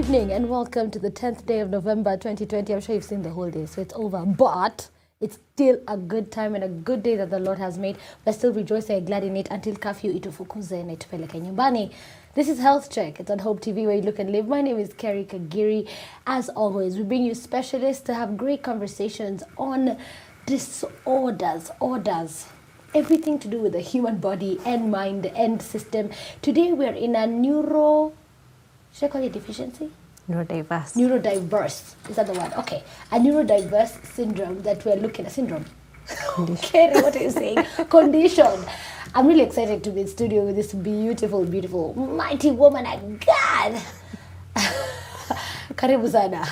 evening and welcome to the 10th day of November 2020. I'm sure you've seen the whole day, so it's over. But it's still a good time and a good day that the Lord has made. We're still rejoice and glad in it until curfew itufukuze na itupeleke nyumbani. This is Health Check. It's on Hope TV where you look and live. My name is Kerry Kagiri. As always, we bring you specialists to have great conversations on disorders, orders, everything to do with the human body and mind and system. Today we're in a neuro, should I call it deficiency? Neurodiverse. Neurodiverse. Is that the word? Okay. A neurodiverse syndrome that we're looking at. Syndrome. Kerry, what are you saying? Condition. I'm really excited to be in studio with this beautiful, beautiful, mighty woman of God. Karibu sana.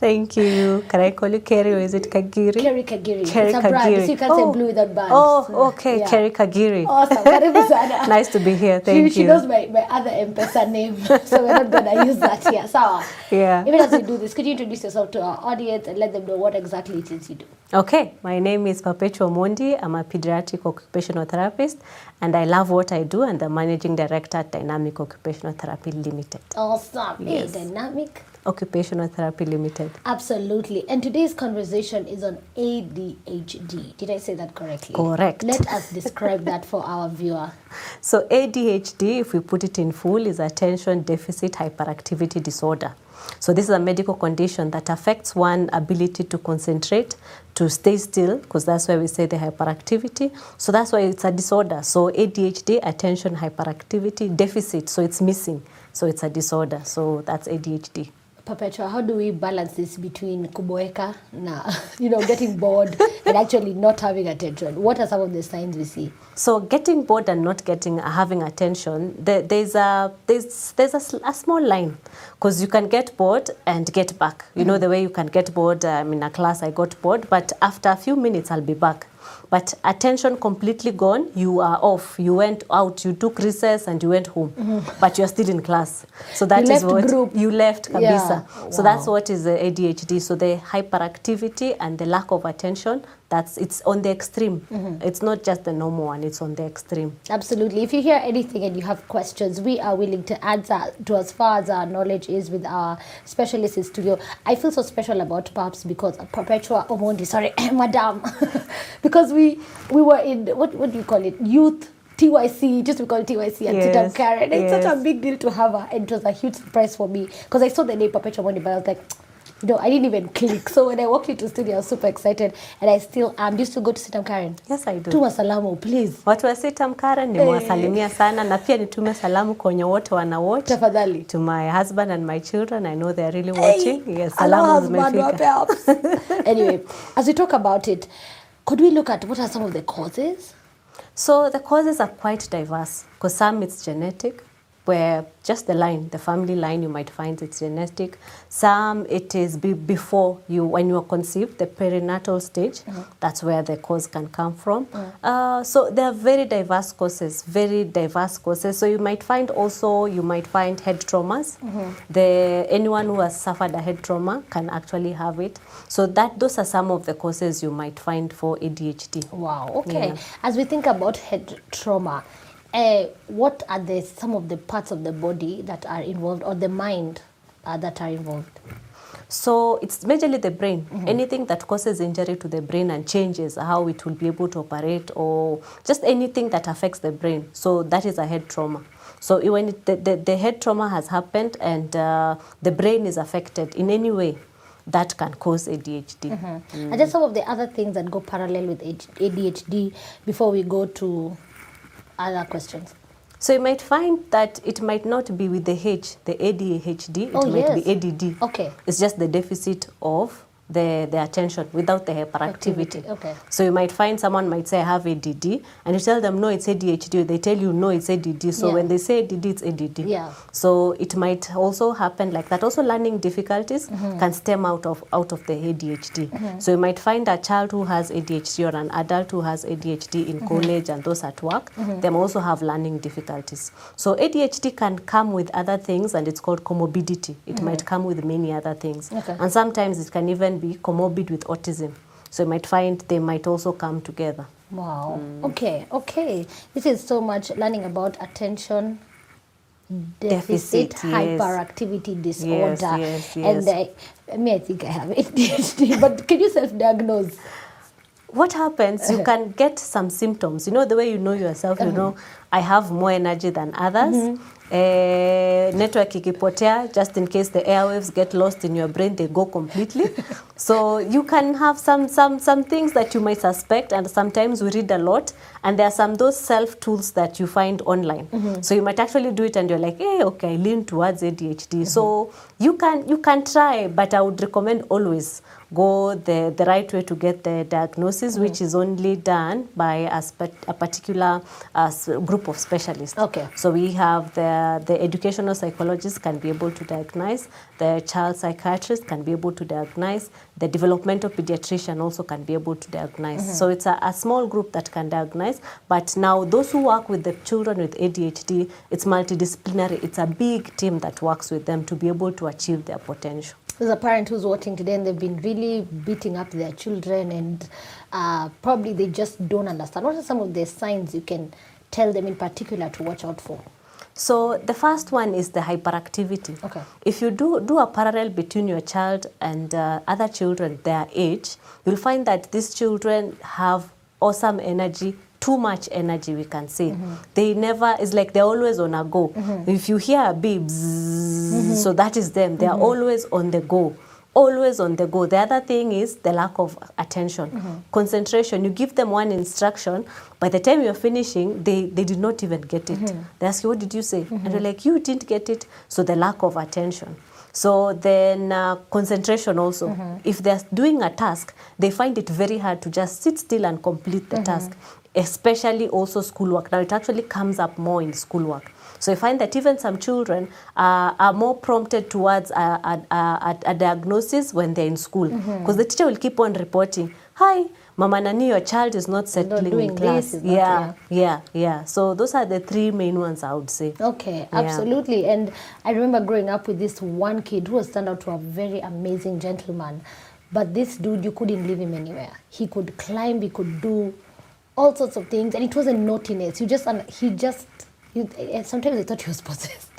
Thank you. Can I call you Kerry or is it Kagiri? Kerry Kagiri. Kerry it's a brand. Kagiri. So you can't oh. say blue without bands. Oh, okay. Yeah. Kerry Kagiri. Awesome. Karibu sana. nice to be here. Thank she you. knows my, my other M-Pesa name, so we're not going to use that here. Sawa. Yeah. Even as we do this, could you introduce yourself to our audience and let them know what exactly it is you do? Okay, my name is Perpetua Mondi. I'm a pediatric occupational therapist and I love what I do and the managing director at Dynamic Occupational Therapy Limited. Awesome. Eh, yes. Hey, dynamic. Occupational Therapy Limited. Absolutely. And today's conversation is on ADHD. Did I say that correctly? Correct. Let us describe that for our viewer. So ADHD, if we put it in full, is attention deficit hyperactivity disorder. So this is a medical condition that affects one ability to concentrate, to stay still, because that's why we say the hyperactivity. So that's why it's a disorder. So ADHD, attention hyperactivity deficit, so it's missing. So it's a disorder. So that's ADHD. Perpetua, how do we balance this between kuboeka na, you know, getting bored and actually not having attention? What are some of the signs we see? So getting bored and not getting having attention, there, there's a there's there's a, a small line because you can get bored and get back. You know mm. the way you can get bored. Um, in a class, I got bored, but after a few minutes, I'll be back. But attention completely gone, you are off. You went out, you took recess, and you went home, mm-hmm. but you're still in class. So that is left what group. you left, kabisa. Yeah. So that's what is the ADHD. So the hyperactivity and the lack of attention. That's it's on the extreme. Mm-hmm. It's not just the normal one. It's on the extreme. Absolutely. If you hear anything and you have questions, we are willing to answer to as far as our knowledge is with our specialist in studio. I feel so special about PAPS because uh, Perpetua oh, Omondi, sorry, Madam, because we we were in what what do you call it? Youth. TYC, just we call it TYC and Yes, Karen. It's such a big deal to have her, and it was a huge surprise for me because I saw the name Perpetua Omondi, but I was like, know, I didn't even click. So when I walked into studio, I was super excited, and I still am. Used to go to Sitam Karen. Yes, I do. Tuma salamu, please. Watu wa Sitam Karen nimewasalimia sana na pia nitume salamu kwenye wote wana watch Tafadhali. to my husband and my children. I know they are really watching. Hey, yes, salamu zimefika. anyway, as we talk about it, could we look at what are some of the causes? So the causes are quite diverse because some it's genetic, where just the line, the family line, you might find it's genetic. Some it is be before you, when you are conceived, the perinatal stage. Mm-hmm. That's where the cause can come from. Mm. Uh, so there are very diverse causes, very diverse causes. So you might find also, you might find head traumas. Mm-hmm. The anyone who has suffered a head trauma can actually have it. So that those are some of the causes you might find for ADHD. Wow. Okay. Yeah. As we think about head trauma, uh, what are the some of the parts of the body that are involved, or the mind uh, that are involved? So it's majorly the brain. Anything that causes injury to the brain and changes how it will be able to operate, or just anything that affects the brain. So that is a head trauma. So when it, the, the, the head trauma has happened and uh, the brain is affected in any way, that can cause ADHD. And just some of the other things that go parallel with ADHD before we go to other questions. So you might find that it might not be with the H, the ADHD, it Oh, might yes. be ADD. Okay. It's just the deficit of the, the attention without the hyperactivity. Activity, okay. So you might find someone might say, I have ADD, and you tell them, no, it's ADHD. They tell you, no, it's ADD. So Yeah. when they say ADD, it's ADD. Yeah. So it might also happen like that. Also, learning difficulties Mm-hmm. can stem out of out of the ADHD. So you might find a child who has ADHD or an adult who has ADHD in Mm-hmm. college and those at work. They may also have learning difficulties. So ADHD can come with other things, and it's called comorbidity. It might come with many other things, Mm-hmm. Okay. and sometimes it can even be comorbid with autism. So you might find they might also come together. Wow. Mm. Okay. Okay. This is so much learning about attention deficit, Deficit, yes. hyperactivity disorder. yes, And yes. I, me, I think I have ADHD, but can you self-diagnose? What happens? You can get some symptoms. You know the way you know yourself you uh-huh. know i have more energy than others. Mm-hmm. Eh, network ikipotea just in case the airwaves get lost in your brain they go completely. So you can have some some some things that you might suspect and sometimes we read a lot and there are some those self tools that you find online. Mm-hmm. So you might actually do it and you're like hey okay i lean towards adhd so mm-hmm. you can you can try but i would recommend always go the, the right way to get the diagnosis, which is only done by a, a particular uh, s- group of specialists. Okay. So we have the, the educational psychologists can be able to diagnose, the child psychiatrist can be able to diagnose, the developmental pediatrician also can be able to diagnose. So it's a, a small group that can diagnose, but now those who work with the children with ADHD, it's multidisciplinary. It's a big team that works with them to be able to achieve their potential. There's a parent who's watching today and they've been really beating up their children and uh, probably they just don't understand. What are some of the signs you can tell them in particular to watch out for? So the first one is the hyperactivity. Okay. If you do do a parallel between your child and uh, other children their age, you'll find that these children have awesome energy, too much energy we can say. They never it's like they're always on a go. If you hear a beep, bzzz, so that is them. They are always on the go. Always on the go. The other thing is the lack of attention, concentration. You give them one instruction, by the time you're finishing, they, they did not even get it. They ask you, What did you say? And you're like, You didn't get it. So the lack of attention. So then uh, concentration also. If they're doing a task, they find it very hard to just sit still and complete the task, especially also schoolwork. Now it actually comes up more in schoolwork. So I find that even some children uh, are more prompted towards a, a, a, a diagnosis when they're in school because the teacher will keep on reporting, "Hi, Mama Nani, your child is not settling doing in this, yeah, not- yeah, yeah, yeah. So those are the three main ones I would say. Okay, Yeah. And I remember growing up with this one kid who was turned out to a very amazing gentleman. But this dude, you couldn't leave him anywhere. He could climb, he could do all sorts of things, and it wasn't naughtiness. You just, he just, you, and sometimes I thought he was possessed.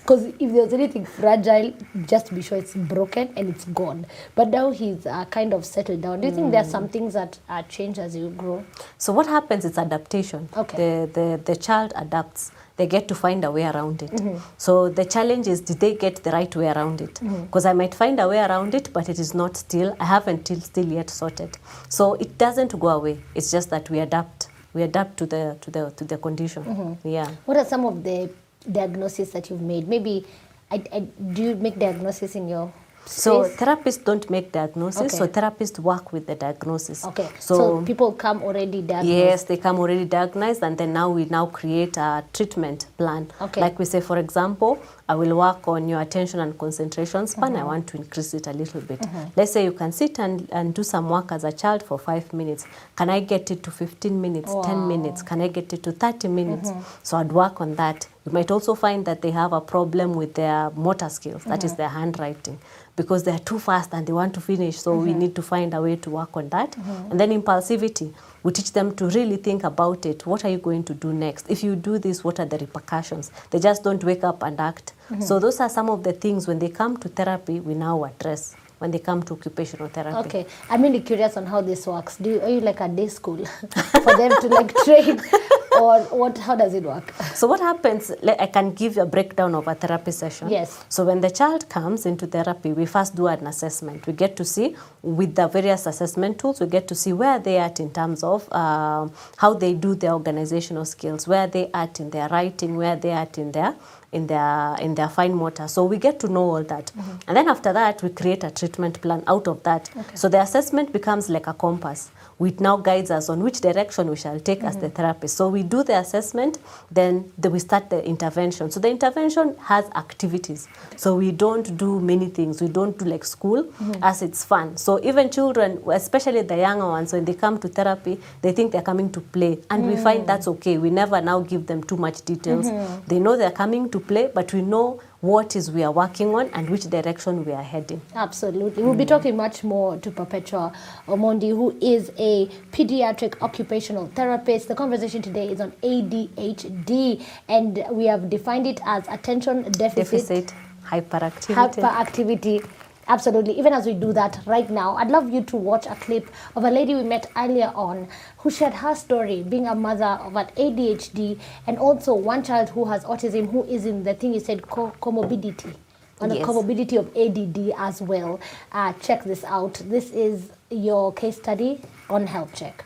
Because if there was anything fragile, just be sure it's broken and it's gone. But now he's uh, kind of settled down. Do you think there are some things that uh, change as you grow? So what happens is adaptation. Okay. The, the, the child adapts. They get to find a way around it. Mm-hmm. So the challenge is did they get the right way around it? Because I might find a way around it, but it is not still, I haven't till, still yet sorted. So it doesn't go away. It's just that we adapt. We adapt to the, to the, to the condition. Mm-hmm. Yeah. What are some of the diagnoses that you've made? Maybe, I, I, do you make diagnosis in your So space? therapists don't make diagnosis. So therapists work with the diagnosis. okay, so, people come already diagnosed. Yes, they come already diagnosed, and then now we now create a treatment plan. Okay. Like we say, for example, I will work on your attention and concentration span. I want to increase it a little bit. Let's say you can sit and, and do some work as a child for five minutes. Can I get it to 15 minutes, 10 minutes? Can I get it to 30 minutes? So I'd work on that. You might also find that they have a problem with their motor skills, that is their handwriting, because they're too fast and they want to finish. So we need to find a way to work on that. And then impulsivity, we teach them to really think about it. What are you going to do next? If you do this, what are the repercussions? They just don't wake up and act. So those are some of the things when they come to therapy, we now address when they come to occupational therapy. Okay, I'm really curious on how this works. Do you, are you like a day school for them to like train, or what? How does it work? So what happens, like, I can give you a breakdown of a therapy session. Yes. So when the child comes into therapy, we first do an assessment. We get to see, with the various assessment tools, we get to see where they are at in terms of um, how they do their organizational skills, where they are at in their writing, where they are at in their in their in their fine motor. So we get to know all that, mm-hmm. and then after that, we create a treatment plan out of that. So the assessment becomes like a compass. which now guides us on which direction we shall take as the mm-hmm. therapist. So we do the assessment, then the, we start the intervention. So the intervention has activities. So we don't do many things. We don't do like school mm-hmm. as it's fun. So even children, especially the younger ones, when they come to therapy, they think they're coming to play. And we find mm. that's okay. We never now give them too much details. They know they're coming to play, but we know what is we are working on and which direction we are heading. Absolutely. We'll be talking much more to Perpetua Omondi, who is a pediatric occupational therapist. The conversation today is on ADHD, and we have defined it as attention deficit, Deficit, hyperactivity. hyperactivity. Absolutely. Even as we do that right now, I'd love you to watch a clip of a lady we met earlier on who shared her story being a mother of an ADHD and also one child who has autism who is in the thing you said co- comorbidity. On the Yes. comorbidity of ADD as well. Uh, check this out. This is your case study on Health Check.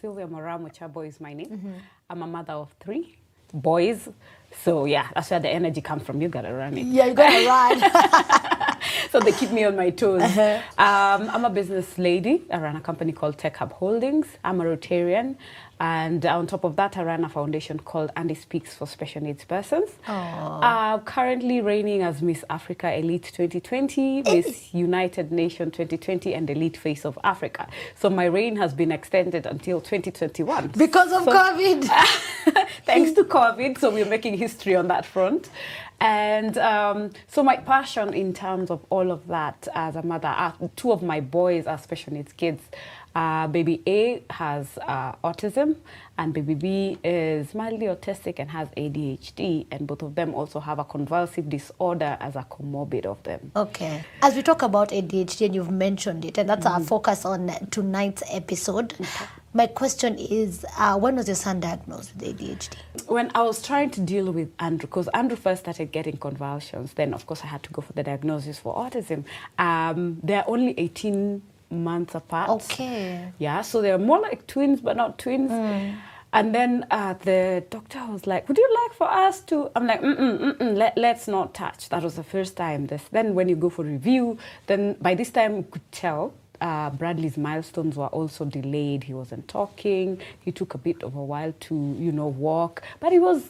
Sylvia Moraa Mochabo is my name. Mm-hmm. I'm a mother of three boys. So yeah, that's where the energy comes from. You gotta run it. Yeah, you gotta run. so they keep me on my toes. Um, I'm a business lady. I run a company called Tech Hub Holdings. I'm a Rotarian. And on top of that, I run a foundation called Andy Speaks for Special Needs Persons. Uh, currently reigning as Miss Africa Elite 2020, Miss United Nation 2020, and Elite Face of Africa. So my reign has been extended until 2021. because of So- COVID. thanks to COVID. So we're making history on that front. And um, so my passion in terms of all of that as a mother, uh, two of my boys are special needs kids. Uh, baby A has uh, autism, and baby B is mildly autistic and has ADHD, and both of them also have a convulsive disorder as a comorbid of them. Okay. As we talk about ADHD, and you've mentioned it, and that's Mm-hmm. our focus on tonight's episode. My question is uh, when was your son diagnosed with ADHD? when I was trying to deal with Andrew, because Andrew first started getting convulsions, then of course I had to go for the diagnosis for autism. Um, they're only 18 months apart. Okay. Yeah, so they're more like twins, but not twins. And then uh, the doctor was like, "Would you like for us to?" I'm like, "Mm-mm, mm-mm, let, let's not touch." That was the first time. This then when you go for review, then by this time you could tell uh, Bradley's milestones were also delayed. He wasn't talking. He took a bit of a while to, you know, walk, but he was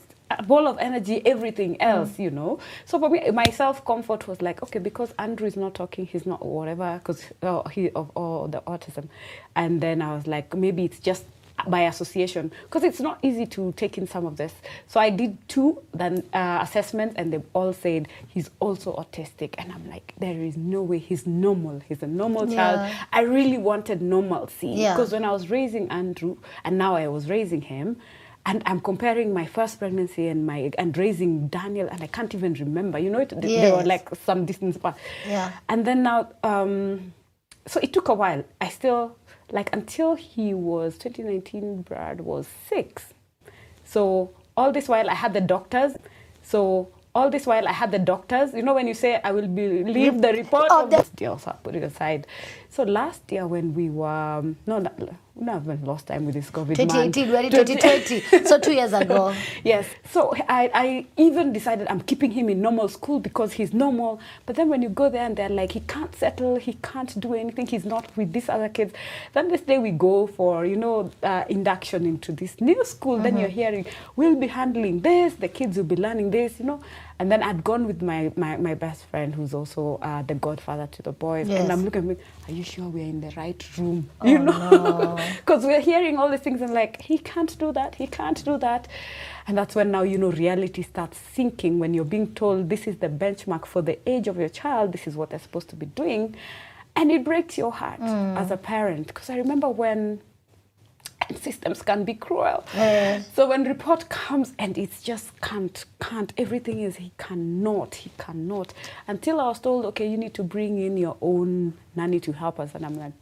ball of energy. Everything else, you know. So for me, my self comfort was like, okay, because Andrew is not talking, he's not whatever, because uh, he of all the autism, and then I was like, maybe it's just by association because it's not easy to take in some of this so i did two then uh, assessments and they all said he's also autistic and i'm like there is no way he's normal he's a normal child i really wanted normalcy Yeah. because when i was raising andrew and now i was raising him and I'm comparing my first pregnancy and my and raising Daniel, and I can't even remember. You know, it, they were like some distance apart. Yeah. And then now, um, so it took a while. I still like until he was 2019. Brad was six. So all this while I had the doctors. So all this while I had the doctors. You know when you say I will believe the report Oh, of the- the deal, so I put it aside. So last year when we were um, no, no, no, I've lost time with this COVID. man. 2018, we're in 2020. so two years ago. Yes. So I, I even decided I'm keeping him in normal school because he's normal. But then when you go there and they're like, he can't settle, he can't do anything, he's not with these other kids. Then this day we go for, you know, uh, induction into this new school. Then you're hearing, we'll be handling this, the kids will be learning this, you know. And then I'd gone with my, my, my best friend who's also uh, the godfather to the boys. Yes. And I'm looking at me, are you sure we're in the right room? you know? Because we're hearing all these things and like, he can't do that, he can't do that. And that's when now, you know, reality starts sinking when you're being told this is the benchmark for the age of your child, this is what they're supposed to be doing. And it breaks your heart as a parent. Because I remember when systems can be cruel. So when report comes and it's just can't, can't, everything is he cannot, he cannot. Until I was told, okay, you need to bring in your own nanny to help us. And I'm like,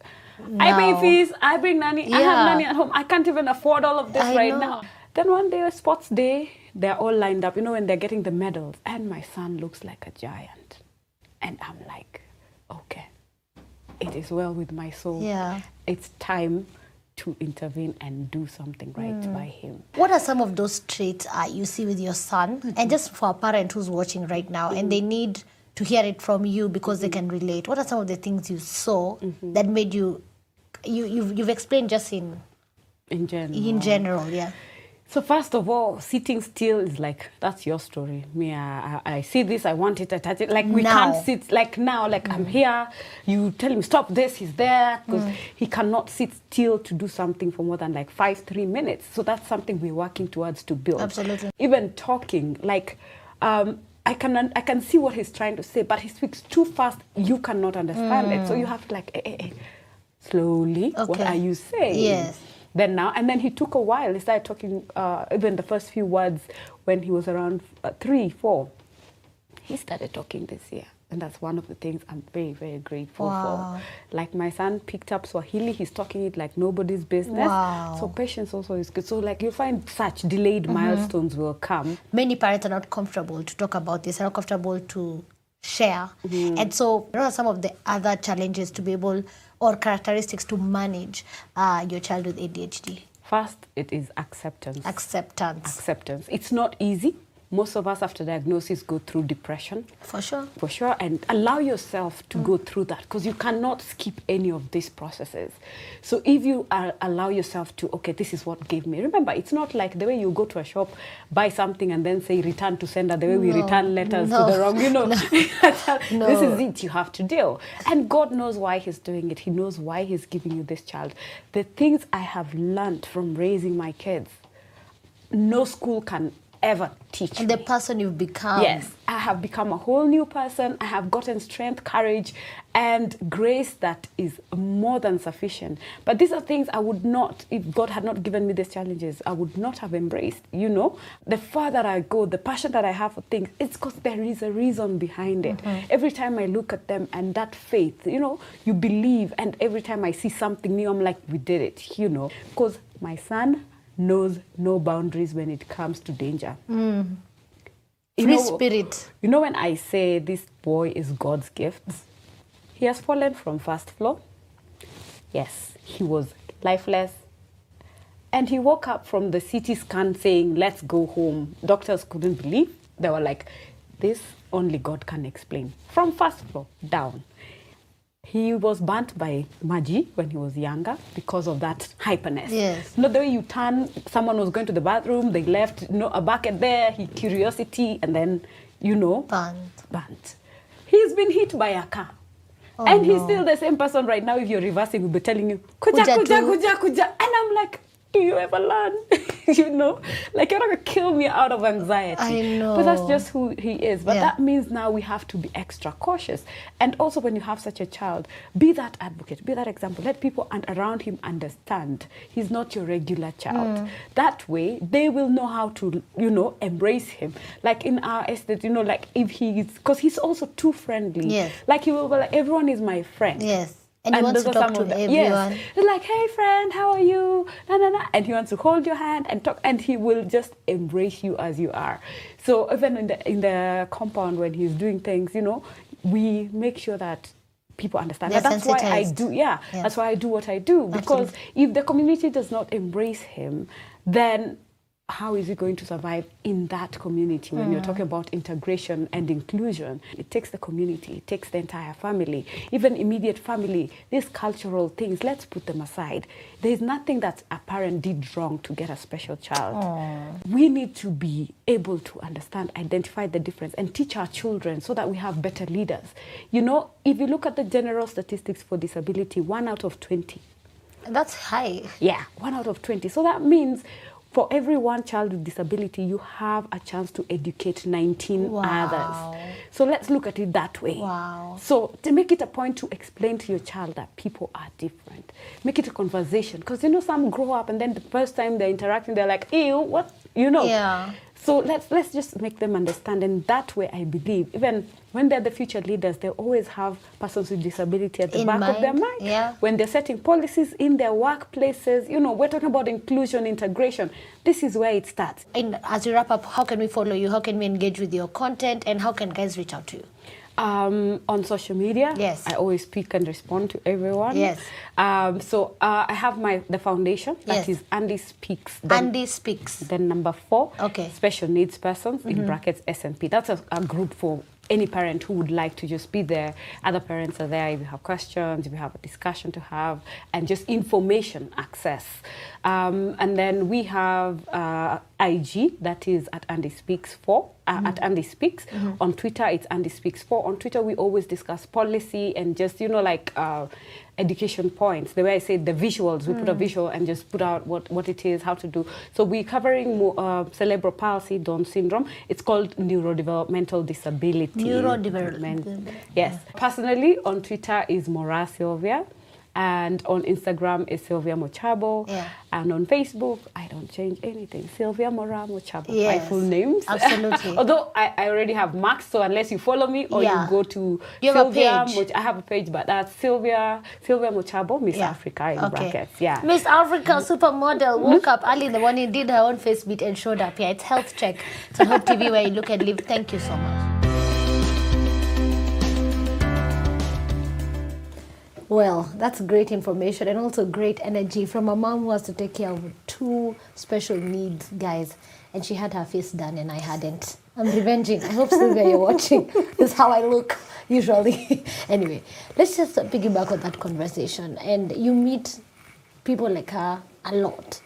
I No. pay fees, I bring nanny, I have nanny at home. I can't even afford all of this I right know. now. Then one day, a sports day, they're all lined up, you know, when they're getting the medals. And my son looks like a giant. And I'm like, okay, it is well with my soul. Yeah. It's time to intervene and do something right Mm. by him. What are some of those traits uh, you see with your son? And just for a parent who's watching right now and they need to hear it from you because they can relate. What are some of the things you saw that made you, you you've, you've explained just in In general. in general, yeah. So first of all, sitting still is like that's your story. Me, I, I I see this, I want it, I touch it. Like we Now. can't sit like now. Like I'm here. You tell him stop this. He's there because he cannot sit still to do something for more than like five, three minutes. So that's something we're working towards to build. Absolutely. Even talking, like um, I can I can see what he's trying to say, but he speaks too fast. You cannot understand it. So you have to like eh, eh, eh, slowly. What are you saying? Yes. Then now, and then he took a while. He started talking, uh, even the first few words when he was around uh, three, four. He started talking this year. And that's one of the things I'm very, very grateful Wow. for. Like my son picked up Swahili, he's talking it like nobody's business. Wow. So patience also is good. So like you find such delayed milestones will come. many parents are not comfortable to talk about this, are not comfortable to share. And so, what are some of the other challenges to be able or characteristics to manage uh, your child with ADHD? First, it is acceptance. Acceptance, acceptance. It's not easy. Most of us after diagnosis go through depression. for sure. for sure. And allow yourself to go mm. through that because you cannot skip any of these processes. So if you allow yourself to okay this is what gave me. Remember it's not like the way you go to a shop buy something and then say return to sender the way we return letters no, to the wrong you know. No. this is it you have to deal. And god knows why he's doing it. He knows why he's giving you this child. The things i have learned from raising my kids no school can ever teach And the me. person you've become. Yes, I have become a whole new person. I have gotten strength, courage, and grace that is more than sufficient. But these are things I would not, if God had not given me these challenges, I would not have embraced. You know, the farther I go, the passion that I have for things, it's because there is a reason behind it. Mm-hmm. Every time I look at them and that faith, you know, you believe, and every time I see something new, I'm like, we did it, you know, because my son knows no boundaries when it comes to danger. Mm. You Free know- spirit. You know when I say this boy is God's gift, he has fallen from first floor. Yes, he was lifeless. And he woke up from the CT scan saying, let's go home. Doctors couldn't believe. They were like, this only God can explain. From first floor down. He was burnt by Maji when he was younger because of that hyperness. Yes. Not the way you turn, someone was going to the bathroom, they left no, a bucket there, he curiosity, and then, you know, Burnt. burnt. He's been hit by a car. Oh, and he's still the same person right now. If you're reversing, we'll be telling you, Kuja kuja, kuja, kuja. And I'm like, do you ever learn? you know, like you're not gonna kill me out of anxiety. I know. But that's just who he is. But Yeah. that means now we have to be extra cautious. And also, when you have such a child, be that advocate, be that example. Let people and around him understand he's not your regular child. Mm. That way, they will know how to, you know, embrace him. Like in our estate, you know, like if he's, because he's also too friendly. Yes. Like he will be like, everyone is my friend. Yes. And he wants to talk to everyone. Yes. He's like, hey friend, how are you? Na, na, na. And he wants to hold your hand and talk, and he will just embrace you as you are. So even in the in the compound when he's doing things, you know, we make sure that people understand. They're And that's why I do. Yeah, Yeah. that's why I do what I do because if the community does not embrace him, then how is he going to survive in that community when you're mm. talking about integration and inclusion? It takes the community it takes the entire family even immediate family. These cultural things let's put them aside. There's nothing that a parent did wrong to get a special child. Mm. We need to be able to understand identify the difference and teach our children so that we have better leaders. You know if you look at the general statistics for disability one out of 20 That's high. yeah, one out of 20. So that means for every one child with disability, you have a chance to educate 19 Wow. others. So let's look at it that way. Wow. So to make it a point to explain to your child that people are different, make it a conversation. Because you know, some grow up and then the first time they're interacting, they're like, ew, what? You know? Yeah. So let's let's just make them understand, and that way, I believe, even when they're the future leaders, they always have persons with disability at the In back of their mind, mind yeah. when they're setting policies in their workplaces, you know, we're talking about inclusion, integration. This is where it starts. And as we wrap up, how can we follow you? How can we engage with your content? And how can guys reach out to you? Um, on social media, Yes. I always speak and respond to everyone. Yes. Um, so uh, I have my the foundation that Yes. is Andy Speaks. Then, Andy Speaks. then number four, Okay. special needs persons in brackets SNP. That's a, a group for any parent who would like to just be there. Other parents are there if you have questions, if you have a discussion to have, and just information access. Um, and then we have uh, IG, that is at Andy Speaks 4, uh, at Andy Speaks. On Twitter, it's Andy Speaks 4. On Twitter, we always discuss policy and just, you know, like uh, education points. The way I say the visuals, we put a visual and just put out what, what it is, how to do. So we're covering more, uh, cerebral palsy, Down syndrome. It's called neurodevelopmental disability. Neurodevelopmental. Yes. Personally, on Twitter is Moraa Sylvia. And on Instagram is Sylvia Mochabo. Yeah. And on Facebook, I don't change anything. Sylvia Mora Mochabo. Yes. My full names. absolutely. Although I, I already have Max, so unless you follow me or Yeah. you go to You Sylvia. Moch- I have a page, but that's Sylvia Sylvia Mochabo, Miss yeah. Africa in okay. brackets. Yeah. Miss Africa supermodel woke up early in the morning, did her own face beat, and showed up. Yeah, it's health check. It's on Hope TV where you look and live. Thank you so much. Well, that's great information and also great energy from a mom who has to take care of two special needs guys, and she had her face done and I hadn't. I'm revenging. I hope Sylvia you're watching. this is how I look usually. anyway, let's just piggyback on that conversation. And you meet people like her a lot.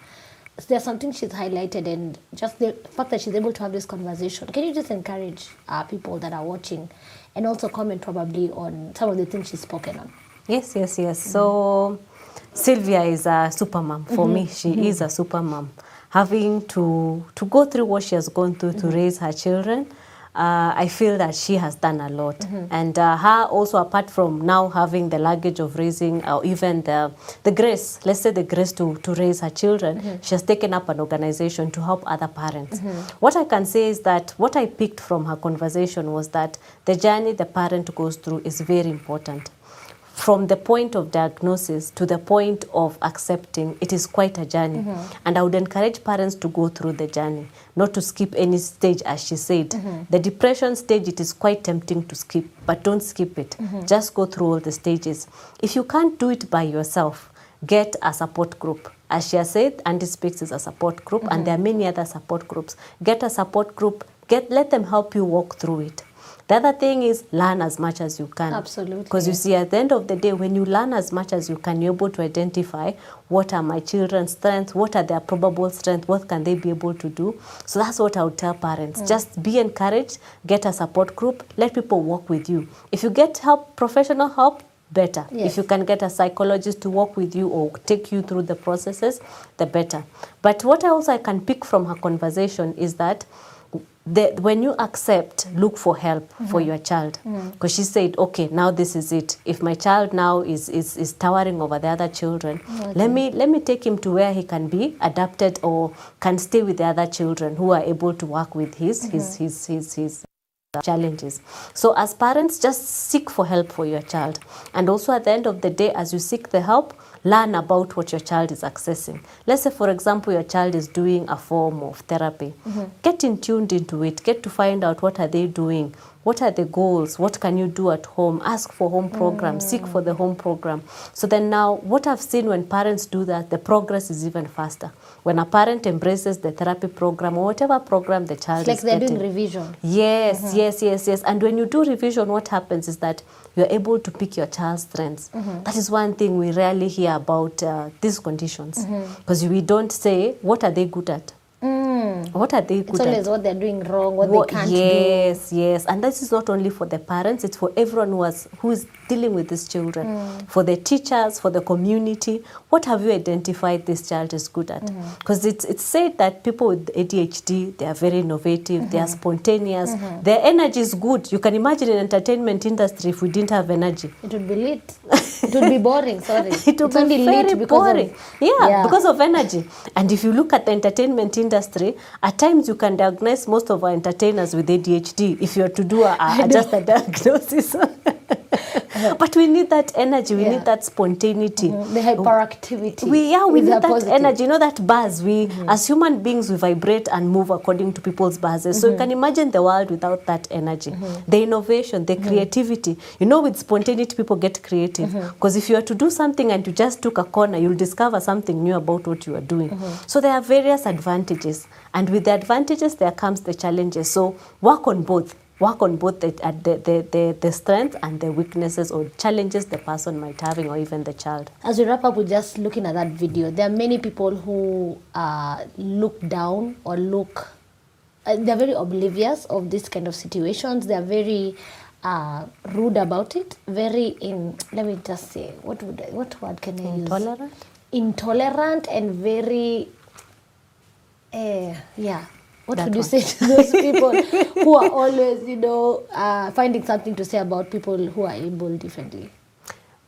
So there's something she's highlighted, and just the fact that she's able to have this conversation. Can you just encourage uh, people that are watching, and also comment probably on some of the things she's spoken on? Yes, yes, yes. So Sylvia is a super mom. For me, she mm-hmm. is a super mom. Having to, to go through what she has gone through to mm-hmm. raise her children, uh, I feel that she has done a lot. Mm-hmm. And uh, her also, apart from now having the luggage of raising, or even the, the grace, let's say the grace to, to raise her children, she has taken up an organization to help other parents. What I can say is that what I picked from her conversation was that the journey the parent goes through is very important from the point of diagnosis to the point of accepting, it is quite a journey. Mm-hmm. And I would encourage parents to go through the journey, not to skip any stage, as she said. Mm-hmm. The depression stage, it is quite tempting to skip, but don't skip it. Mm-hmm. Just go through all the stages. If you can't do it by yourself, get a support group. As she has said, Andy Speaks is a support group, and there are many other support groups. Get a support group, get, let them help you walk through it. The other thing is learn as much as you can. Absolutely, Because you see, at the end of the day, when you learn as much as you can, you're able to identify what are my children's strengths, what are their probable strengths, what can they be able to do. So that's what I would tell parents. Mm. Just be encouraged, get a support group, let people work with you. If you get help, professional help, better. Yes. If you can get a psychologist to work with you or take you through the processes, the better. But what else also I can pick from her conversation is that the, when you accept, look for help for your child. Because she said, okay, now this is it. If my child now is, is, is towering over the other children, let me let me take him to where he can be adapted or can stay with the other children who are able to work with his his his his, his challenges. So as parents, just seek for help for your child. And also at the end of the day, as you seek the help, learn about what your child is accessing. Let's say, for example, your child is doing a form of therapy. Get in tuned into it. Get to find out what are they doing. What are the goals? What can you do at home? Ask for home program. Seek for the home program. So then now, what I've seen when parents do that, the progress is even faster. When a parent embraces the therapy program or whatever program the child It's like is they're getting, doing revision. Yes, yes, yes, yes. And when you do revision, what happens is that you're able to pick your child's strengths. That is one thing we rarely hear about uh, these conditions because we don't say what are they good at. What are they good It's always at? what they're doing wrong, what, What- they can't do. yes, yes, and this is not only for the parents; it's for everyone who has who is dealing with these children, Mm. for the teachers, for the community. What have you identified this child is good at? Mm-hmm. Because it's it's said that people with ADHD they are very innovative, they are Mm-hmm. spontaneous, their energy is good. You can imagine in entertainment industry if we didn't have energy. It would be lit. it would be boring, sorry. it would be very because boring. Of, yeah, because of energy. And if you look at the entertainment industry, at times you can diagnose most of our entertainers with ADHD if you're to do a, a, just a diagnosis. but we need that energy. We Yeah. need that spontaneity. the hyperactivity. We yeah, we need that positive. energy. You know that buzz. We as human beings we vibrate and move according to people's buzzes. So you can imagine the world without that energy, the innovation, the creativity. You know, with spontaneity, people get creative because if you are to do something and you just took a corner, you'll discover something new about what you are doing. So there are various advantages, and with the advantages there comes the challenges. So work on both work on both the, uh, the, the, the, the strengths and the weaknesses or challenges the person might having or even the child. As we wrap up with just looking at that video, there are many people who uh, look down or look, uh, they're very oblivious of this kind of situations. They're very uh, rude about it. Very in, let me just say, what would I, what word can I use? Intolerant? Intolerant and very, uh, yeah. What That would you one. say to those people who are always, you know, uh, finding something to say about people who are able differently?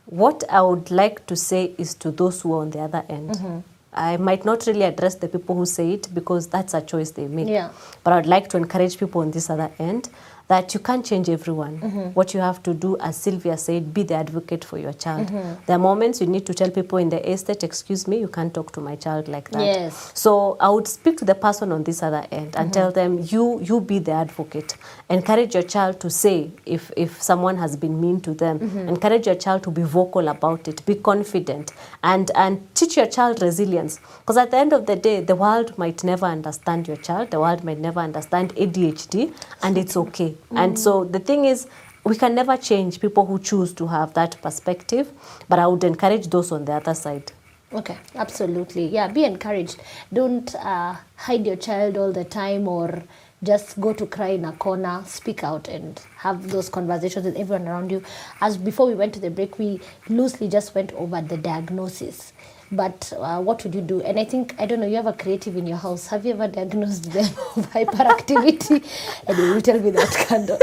What I would like to say is to those who are on the other end. Mm-hmm. I might not really address the people who say it because that's a choice they make. Yeah. But I would like to encourage people on this other end that you can't change everyone. Mm-hmm. What you have to do, as Sylvia said, be the advocate for your child. Mm-hmm. There are moments you need to tell people in the estate, excuse me, you can't talk to my child like that. Yes. So I would speak to the person on this other end and tell them, you you be the advocate. Encourage your child to say if, if someone has been mean to them. Encourage your child to be vocal about it. Be confident and, and teach your child resilience. Because at the end of the day, the world might never understand your child. The world might never understand ADHD and it's okay. And so the thing is, we can never change people who choose to have that perspective, but I would encourage those on the other side. Okay, absolutely. Yeah, be encouraged. Don't uh, hide your child all the time or just go to cry in a corner. Speak out and have those conversations with everyone around you. As before we went to the break, we loosely just went over the diagnosis. But uh, what would you do? And I think, I don't know, you have a creative in your house. Have you ever diagnosed them of hyperactivity? and you will tell me that, Kando.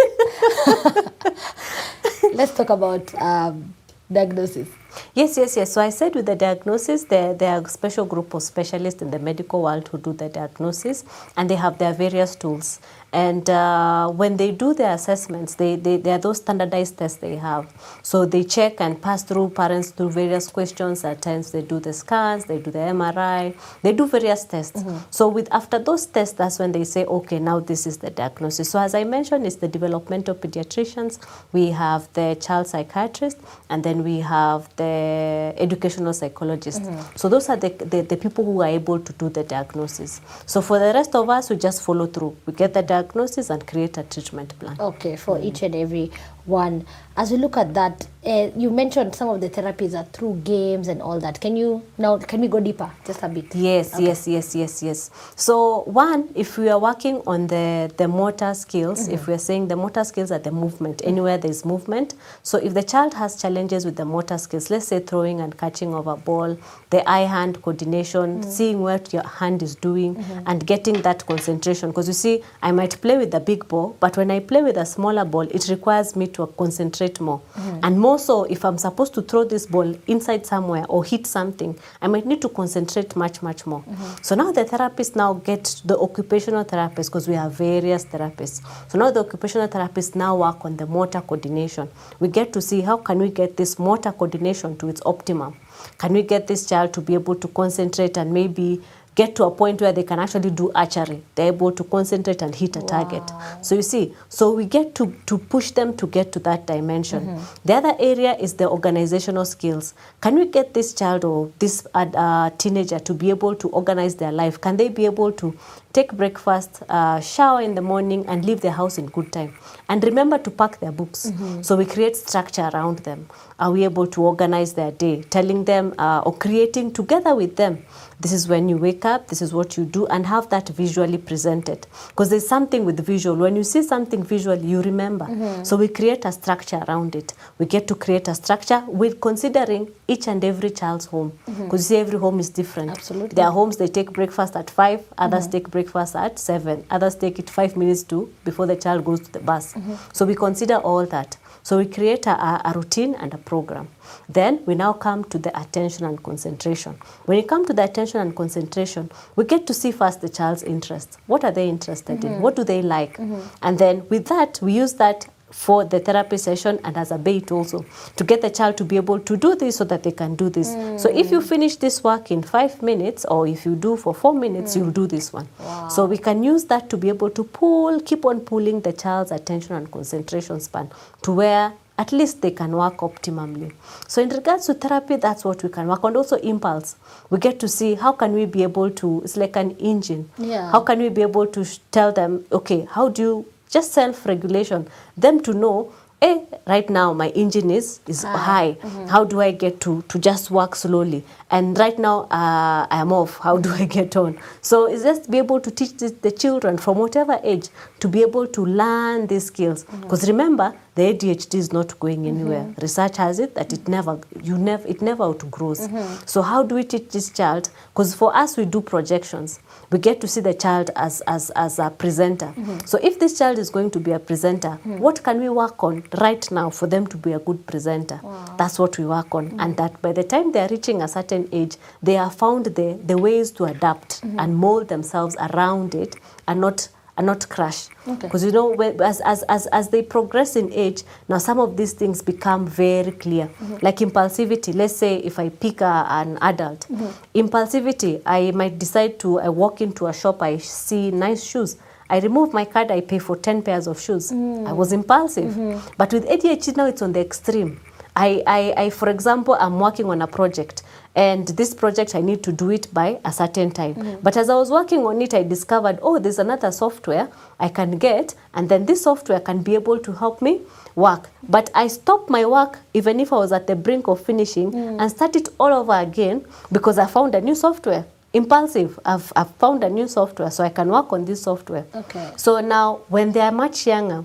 Let's talk about um, diagnosis. Yes, yes, yes. So I said with the diagnosis, there, there are a special group of specialists in the medical world who do the diagnosis, and they have their various tools. And uh, when they do their assessments, they, they, they are those standardized tests they have. So they check and pass through parents through various questions. At times they do the scans, they do the MRI, they do various tests. So with after those tests, that's when they say, okay, now this is the diagnosis. So as I mentioned, it's the developmental pediatricians, we have the child psychiatrist, and then we have the educational psychologist. So those are the, the, the people who are able to do the diagnosis. So for the rest of us, we just follow through. We get the diagnosis and create a treatment plan. Okay, for each and every one. As we look at that, uh, you mentioned some of the therapies are through games and all that. Can you now? Can we go deeper, just a bit? Yes, yes, yes, yes, yes. So one, if we are working on the the motor skills, if mm-hmm. we are saying the motor skills are the movement, anywhere there is movement. So if the child has challenges with the motor skills, let's say throwing and catching of a ball, the eye-hand coordination, mm-hmm. seeing what your hand is doing, mm-hmm. and getting that concentration. Because you see, I might play with the big ball, but when I play with a smaller ball, it requires me to concentrate more. Mm-hmm. And more so, if I'm supposed to throw this ball inside somewhere or hit something, I might need to concentrate much, much more. Mm-hmm. So now the therapists now get the occupational therapists because we have various therapists. So now the occupational therapists now work on the motor coordination. We get to see how can we get this motor coordination to its optimum. Can we get this child to be able to concentrate and maybe get to a point where they can actually do archery. They're able to concentrate and hit a target. So you see, so we get to, to push them to get to that dimension. The other area is the organizational skills. Can we get this child or this uh, uh, teenager to be able to organize their life? Can they be able to take breakfast, uh, shower in the morning, and leave their house in good time? And remember to pack their books. So we create structure around them. Are we able to organize their day? Telling them uh, or creating together with them this is when you wake up, this is what you do, and have that visually presented. Because there's something with visual. When you see something visually, you remember. Mm-hmm. So we create a structure around it. We get to create a structure with considering each and every child's home. Mm-hmm. Because you see, every home is different. Absolutely. There are homes they take breakfast at five, others mm-hmm. take breakfast at seven, others take it five minutes to before the child goes to the bus. So we consider all that. So we create a, a routine and a program. Then we now come to the attention and concentration. When you come to the attention and concentration, we get to see first the child's interests. What are they interested in? Mm-hmm. What do they like? Mm-hmm. And then with that, we use that for the therapy session and as a bait also to get the child to be able to do this so that they can do this. So if you mm. finish this work in five minutes or if you do for four minutes, you'll do this one. So we can use that to be able to pull, keep on pulling the child's attention and concentration span to where at least they can work optimally. So in regards to therapy, that's what we can work on. Also impulse. We get to see how can we be able to, it's like an engine. Yeah. How can we be able to tell them, okay, how do you just self-regulation. Them to know, eh, right now my engine is is high. How do I get to to just work slowly? And right now uh, I am off. How do I get on? So it's just be able to teach the, the children from whatever age to be able to learn these skills. Because remember, the ADHD is not going anywhere. Research has it that it never you never it never outgrows. So how do we teach this child? Because for us we do projections. We get to see the child as as as a presenter. So if this child is going to be a presenter, what can we work on right now for them to be a good presenter? That's what we work on, and that by the time they are reaching a certain age, they have found the the ways to adapt and mold themselves around it, and not and not crash. Okay. You know, as, as, as, as they progress in age, now some of these things become very clear. Like impulsivity, let's say if I pick a, an adult, impulsivity, I might decide to, I walk into a shop, I see nice shoes. I remove my card, I pay for 10 pairs of shoes. I was impulsive. But with ADHD now, it's on the extreme. I, I, I, for example, I'm working on a project and this project I need to do it by a certain time. But as I was working on it, I discovered, oh, there's another software I can get, and then this software can be able to help me work. But I stopped my work even if I was at the brink of finishing and start it all over again because I found a new software. Impulsive, I've, I've found a new software, so I can work on this software. Okay. So now, when they are much younger,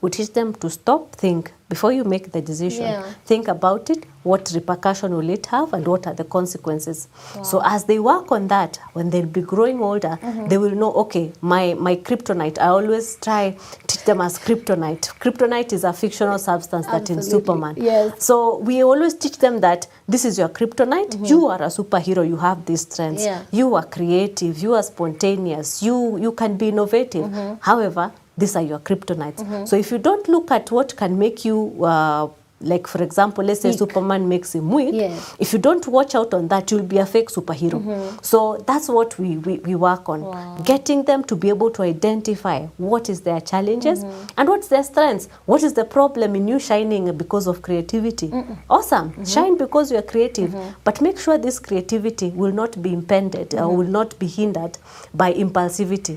we teach them to stop, think before you make the decision. Yeah. Think about it. What repercussion will it have, and what are the consequences? So as they work on that, when they'll be growing older, mm-hmm. they will know. Okay, my my kryptonite. I always try teach them as kryptonite. Kryptonite is a fictional substance that in Superman. Yes. So we always teach them that this is your kryptonite. Mm-hmm. You are a superhero. You have these strengths. Yeah. You are creative. You are spontaneous. You you can be innovative. Mm-hmm. However, these are your kryptonites. So if you don't look at what can make you uh, like for example, let's say Weak. Superman makes him weak. Yes. If you don't watch out on that, you'll be a fake superhero. Mm-hmm. So that's what we, we, we work on. Wow. Getting them to be able to identify what is their challenges mm-hmm. and what's their strengths. What is the problem in you shining because of creativity? Awesome. Mm-hmm. Shine because you're creative. But make sure this creativity will not be impeded or uh, will not be hindered by impulsivity.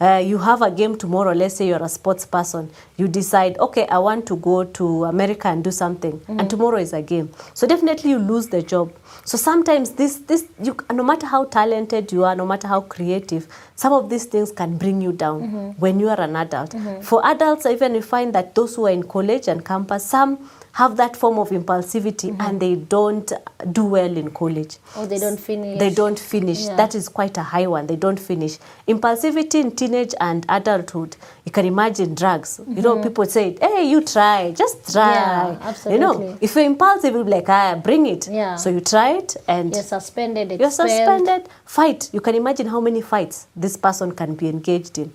Uh, you have a game tomorrow, let's say you're a sports person. You decide, okay, I want to go to America and do something, and mm-hmm. tomorrow is a game. So definitely you lose the job. So sometimes this, this you, no matter how talented you are, no matter how creative, some of these things can bring you down mm-hmm. when you are an adult. Mm-hmm. For adults, even you find that those who are in college and campus, some have that form of impulsivity mm-hmm. and they don't do well in college. Or they don't finish. They don't finish. Yeah. That is quite a high one. They don't finish. Impulsivity in teenage and adulthood, you can imagine drugs. You know, mm-hmm. people say, hey, you try, just try. Yeah, absolutely. You know, if you're impulsive, you'll be like, ah, bring it. Yeah. So you try it and You're suspended. you're suspended. Fight. You can imagine how many fights this person can be engaged in.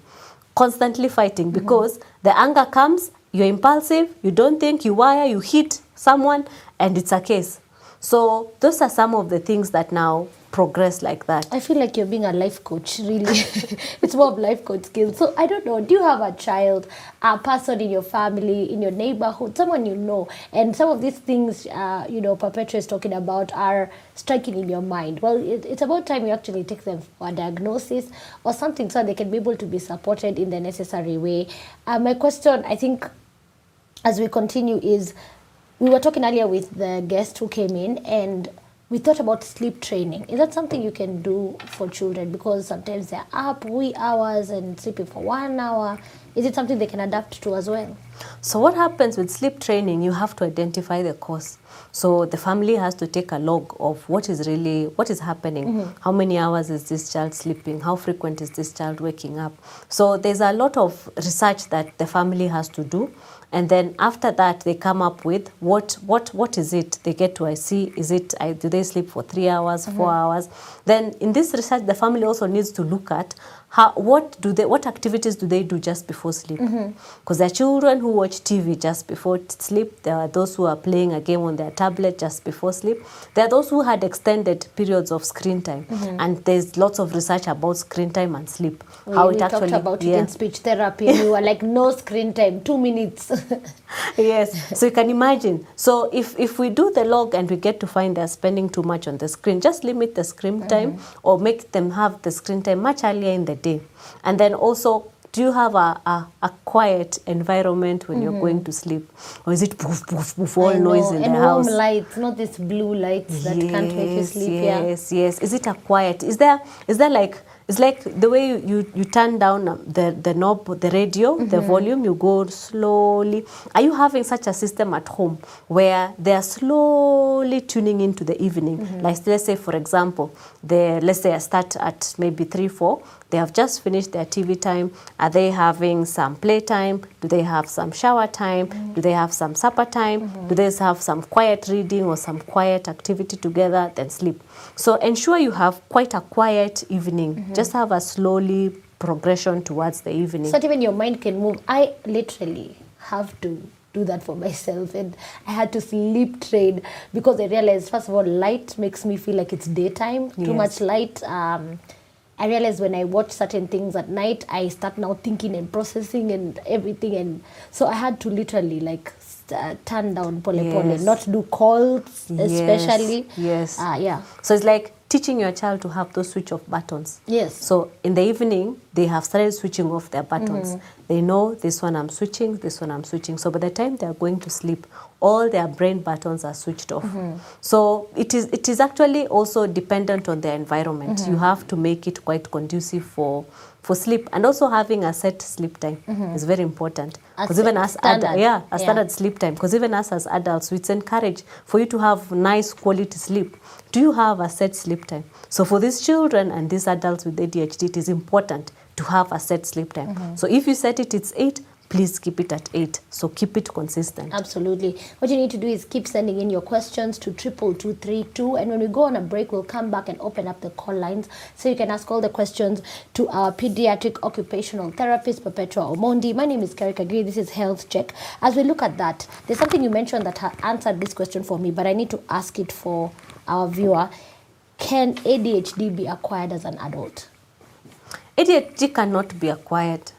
Constantly fighting mm-hmm. because the anger comes, you're impulsive, you don't think, you wire, you hit someone, and it's a case. So those are some of the things that now progress like that. I feel like you're being a life coach, really. it's more of life coach skills. So I don't know, do you have a child, a person in your family, in your neighborhood, someone you know, and some of these things, uh, you know, Perpetua is talking about are striking in your mind? Well, it, it's about time you actually take them for a diagnosis or something so they can be able to be supported in the necessary way. Uh, my question, I think, as we continue is we were talking earlier with the guest who came in and we thought about sleep training. Is that something you can do for children? Because sometimes they're up wee hours and sleeping for one hour. Is it something they can adapt to as well? So what happens with sleep training, you have to identify the cause. So the family has to take a log of what is really what is happening. How many hours is this child sleeping? How frequent is this child waking up? So there's a lot of research that the family has to do. And then after that, they come up with what what what is it? They get to I see is it I, do they sleep for three hours, four mm-hmm. hours? Then in this research, the family also needs to look at how what do they what activities do they do just before sleep? Mm-hmm. Because there are children who watch TV just before t- sleep. There are those who are playing a game on their tablet just before sleep. There are those who had extended periods of screen time, mm-hmm. and there's lots of research about screen time and sleep. We, how we it talked actually about it in speech therapy and we were like, no screen time, two minutes. yes so you can imagine so if if we do the log and we get to find they're spending too much on the screen just limit the screen time or make them have the screen time much earlier in the day and then also do you have a, a, a quiet environment when you're going to sleep? Or is it poof, poof, poof, all noise in and the warm house? lights, not this blue lights that can't make you sleep. Yeah. Yes, yes. Is it a quiet? Is there is there like it's like the way you, you, you turn down the, the knob, the radio, the Mm-hmm. volume, you go slowly. Are you having such a system at home where they are slowly tuning into the evening? Mm-hmm. Like let's say, for example, the, let's say I start at maybe three, four. They have just finished their TV time. Are they having some playtime? Do they have some shower time? Mm-hmm. Do they have some supper time? Do they have some quiet reading or some quiet activity together? Then sleep. So ensure you have quite a quiet evening. Mm-hmm. Just have a slowly progression towards the evening. So that even your mind can move. I literally have to do that for myself and I had to sleep train because I realized first of all light makes me feel like it's daytime. Too much light. Um, I realize when I watch certain things at night, I start now thinking and processing and everything, and so I had to literally like uh, turn down pole pole, not do calls, Yes, especially. yes. Uh, yeah. So it's like teaching your child to have those switch off buttons. Yes. So in the evening, they have started switching off their buttons. Mm-hmm. They know this one I'm switching, this one I'm switching. So by the time they are going to sleep, all their brain buttons are switched off. Mm-hmm. So it is it is actually also dependent on the environment. Mm-hmm. You have to make it quite conducive for for sleep and also having a set sleep time is very important because even as ad- standard. yeah a Yeah. standard sleep time because even us as adults it's encouraged for you to have nice quality sleep do you have a set sleep time so for these children and these adults with adhd it is important to have a set sleep time Mm-hmm. so if you set it it's 8 please keep it at 8 so keep it consistent Absolutely. What you need to do is keep sending in your questions to triple two three two, and when we go on a break, we'll come back and open up the call lines so you can ask all the questions to our pediatric occupational therapist Perpetua Omondi. My name is Karika Giri. This is Health Check. As we look at that, there's something you mentioned that ha- answered this question for me, but I need to ask it for our viewer. Can ADHD be acquired as an adult? ADHD cannot be acquired.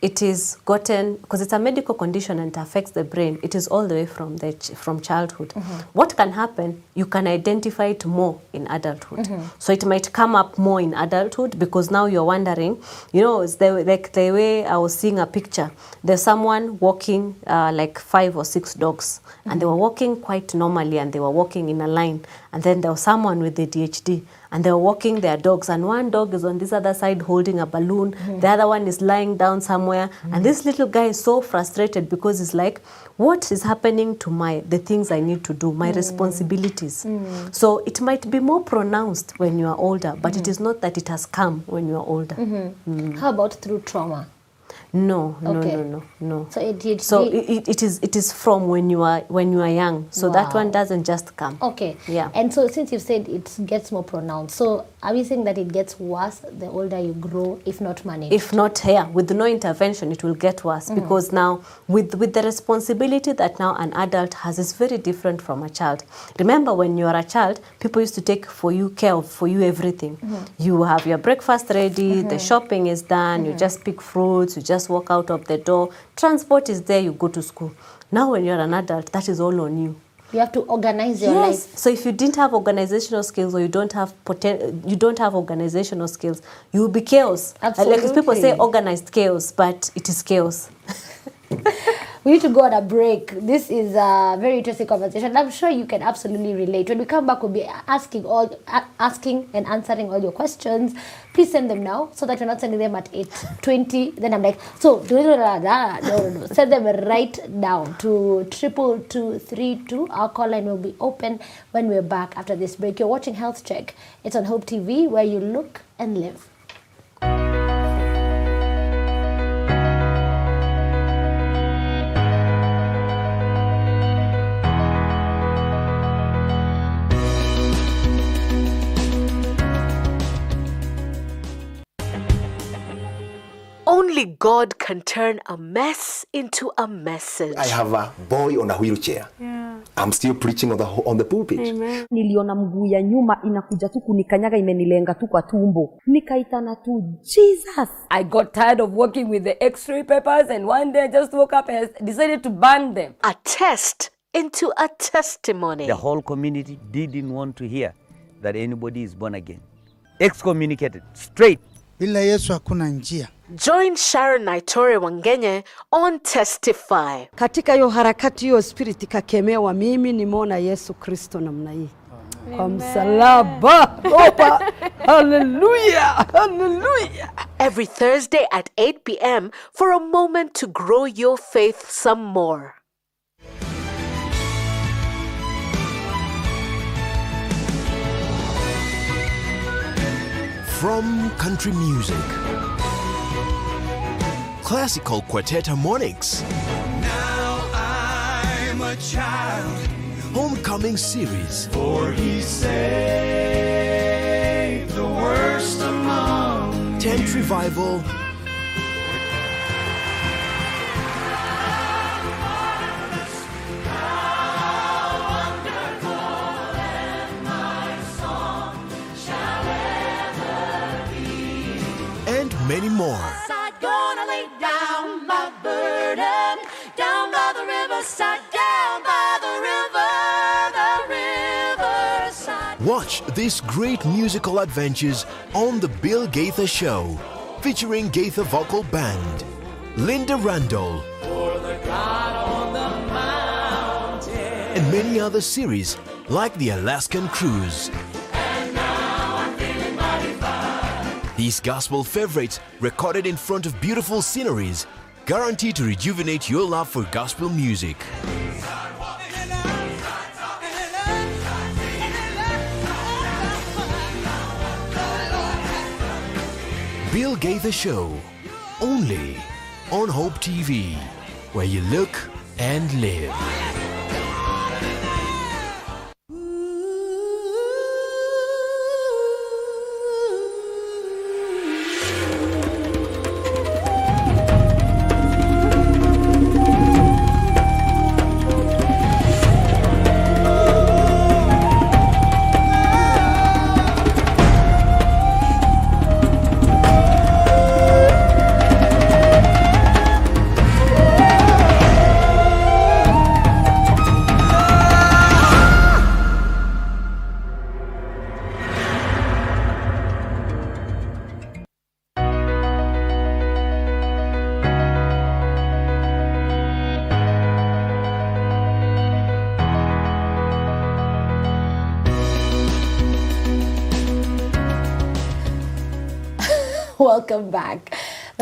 It is gotten because it's a medical condition and it affects the brain. It is all the way from the ch- from childhood. What can happen? You can identify it more in adulthood. So it might come up more in adulthood because now you're wondering. You know, it's the like the way I was seeing a picture. There's someone walking uh, like five or six dogs, and they were walking quite normally, and they were walking in a line. And then there was someone with ADHD and they're walking their dogs. And one dog is on this other side holding a balloon. The other one is lying down somewhere. And this little guy is so frustrated because he's like what is happening to my the things i need to do my mm. responsibilities? Mm. So it might be more pronounced when you are older but it mm. is not that it has come when you are older. Mm-hmm. How about through trauma? No no Okay. no no no So ADHD. so it, it, it is it is from when you are when you are young so that one doesn't just come Okay. Yeah. And so since you've said it gets more pronounced, so are we saying that it gets worse the older you grow, if not managed? if not here with no intervention it will get worse mm. because now with with the responsibility that now an adult has is very different from a child. Remember when you are a child people used to take for you care of for you everything. Mm-hmm. You have your breakfast ready the mm-hmm. shopping is done you mm-hmm. just pick fruits you just walk out of the door. Transport is there you go to school. Now when you're an adult that is all on you you have to organize your yes. life. So if you didn't have organizational skills or you don't have poten- you don't have organizational skills, you will be chaos. Like people say organized chaos, but it is chaos. We need to go on a break. This is a very interesting conversation. I'm sure you can absolutely relate. When we come back, we'll be asking all, asking and answering all your questions. Please send them now so that you're not sending them at 8:20. Then I'm like, so no, no, no, send them right down to triple two three two. Our call line will be open when we're back after this break. You're watching Health Check. It's on Hope TV, where you look and live. Only God can turn a mess into a message. I have a boy on a wheelchair. I'm still preaching on the on the pulpit. niliona mguu ya nyuma inakuja tu kunikanyaga imenilenga tu kwa tumbo nikaitana tu jesus I got tired of working with the x-ray papers and one day I just woke up and decided to burn them. a test into a testimony. The whole community didn't want to hear that anybody is born again. Excommunicated straight. Bila Yesu hakuna njia. Join Sharon Naitore Wangenye on Testify. katika hiyo harakati hiyo spirit ikakemewa mimi nimeona yesu kristo namna hii kwa msalaba opa haleluya haleluya Every Thursday at 8 p.m. for a moment to grow your faith some more. From country music, classical quartet harmonics, Now I'm a child, homecoming series, for he saved the worst among tent revival, many more. Gonna lay down my burden down by the riverside, down by the river, the riverside. Watch these great musical adventures on The Bill Gaither Show, featuring Gaither Vocal Band, Lynda Randle, and many other series like The Alaskan Cruise. These gospel favorites, recorded in front of beautiful sceneries, guaranteed to rejuvenate your love for gospel music. Bill the Show, only on Hope TV, where you look and live.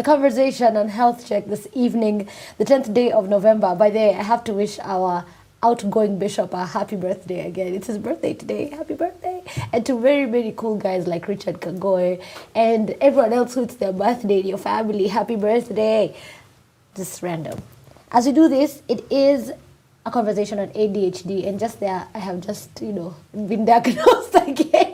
Conversation on health check this evening, the 10th day of November. By the way, I have to wish our outgoing bishop a happy birthday again. It's his birthday today. Happy birthday. And to very, very cool guys like Richard Kagoy and everyone else who it's their birthday in your family. Happy birthday. Just random. As we do this, it is a conversation on ADHD. And just there, I have just, you know, been diagnosed again.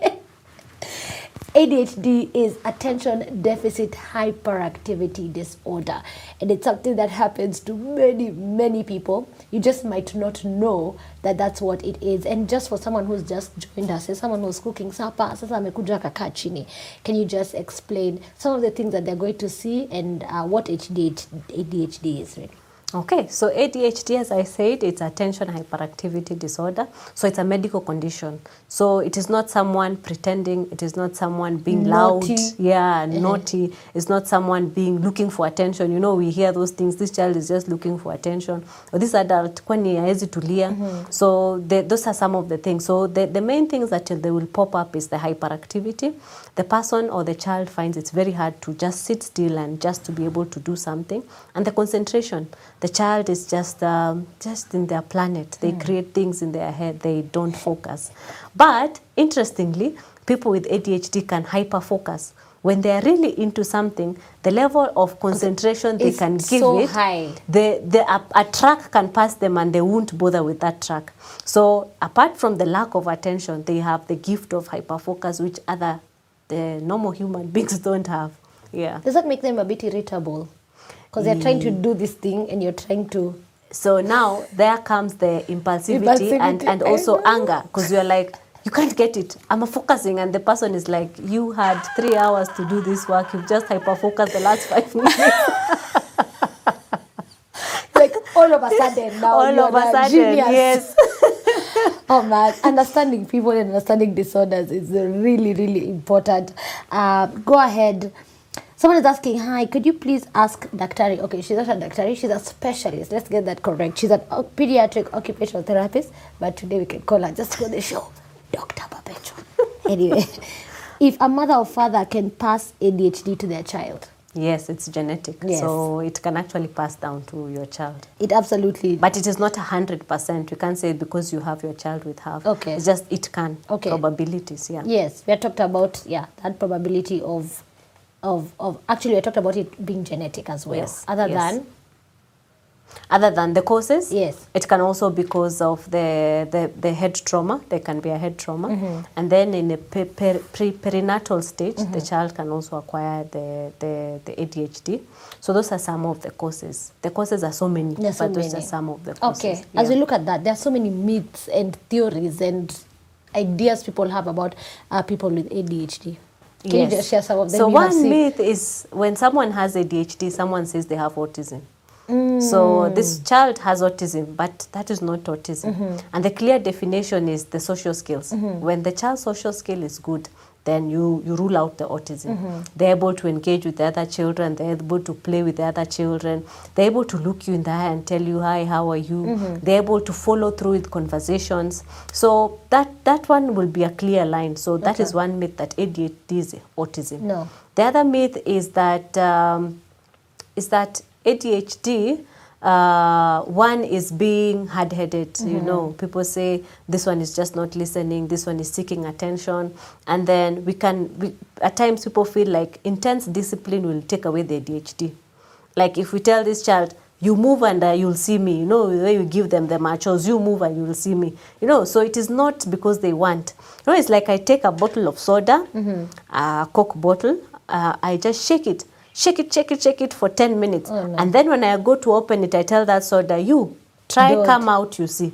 ADHD is attention deficit hyperactivity disorder, and it's something that happens to many, many people. You just might not know that that's what it is. And just for someone who's just joined us, and someone who's cooking supper, sasa can you just explain some of the things that they're going to see and uh, what ADHD, ADHD is really? Okay, so ADHD, as I said, it's attention hyperactivity disorder. So it's a medical condition. So it is not someone pretending. It is not someone being Naughty. loud. Yeah, naughty. It's not someone being looking for attention. You know, we hear those things. This child is just looking for attention. Or this adult, kwani haezi tulia. So the, those are some of the things. So the, the main things that they will pop up is the hyperactivity. The person or the child finds it's very hard to just sit still and just to be able to do something. And the concentration. The child is just um, just in their planet. They create things in their head. They don't focus. But interestingly, people with ADHD can hyper focus. When they are really into something, the level of concentration they can give so it, high. the, the, a, a track can pass them and they won't bother with that track. So apart from the lack of attention, they have the gift of hyperfocus, which other the normal human beings don't have. Yeah. Does that make them a bit irritable? Because they're trying to mm. do this thing and you're trying to. So now there comes the impulsivity, and, Impulsivity, and I also anger because you're like, you can't get it. I'm focusing, and the person is like, you had three hours to do this work. You've just hyper focused the last five minutes. Like all of a sudden now. All you're of a sudden, genius. yes. oh man, understanding people and understanding disorders is really, really important. Uh, go ahead. Someone is asking, hi, could you please ask Daktari? Okay, she's not a Daktari, she's a specialist. Let's get that correct. She's an pediatric occupational therapist, but today we can call her just for the show, Dr. Perpetua. anyway, if a mother or father can pass ADHD to their child, Yes, it's genetic. Yes. So it can actually pass down to your child. it absolutely. But it is not 100%. You can't say because you have your child with half. Okay. It's just it can. Okay. Probabilities, yeah. Yes, we had talked about yeah that probability of of of actually we talked about it being genetic as well. Yes, Other yes. than Other than the causes, Yes. it can also because of the, the, the head trauma. There can be a head trauma. Mm-hmm. And then in a per, pre, perinatal stage, the child can also acquire the, the, the ADHD. So those are some of the causes. The causes are so many, There's so but those many. are some of the causes. Okay, as we look at that, there are so many myths and theories and ideas people have about uh, people with ADHD. Can you just share some of them? So one myth is when someone has ADHD, someone says they have autism. Mm. So this child has autism, but that is not autism. Mm-hmm. And the clear definition is the social skills. When the child's social skill is good, then you, you rule out the autism. Mm-hmm. They're able to engage with the other children, they're able to play with the other children, they're able to look you in the eye and tell you, hi, how are you? Mm-hmm. They're able to follow through with conversations. So that, that one will be a clear line. So that is one myth that ADHD is autism. No. The other myth is that um, is that ADHD. Uh, one is being hard-headed. You know, people say this one is just not listening. This one is seeking attention, and then we can. We, at times, people feel like intense discipline will take away the ADHD. Like if we tell this child, you move and uh, you'll see me. You know, the way you give them the machos, you move and you'll see me. You know, so it is not because they want. You know, it's like I take a bottle of soda, a Coke bottle, uh, I just shake it, shake it, shake it, shake it for 10 minutes. And then when I go to open it, I tell that soda, you try Don't. come out, you see.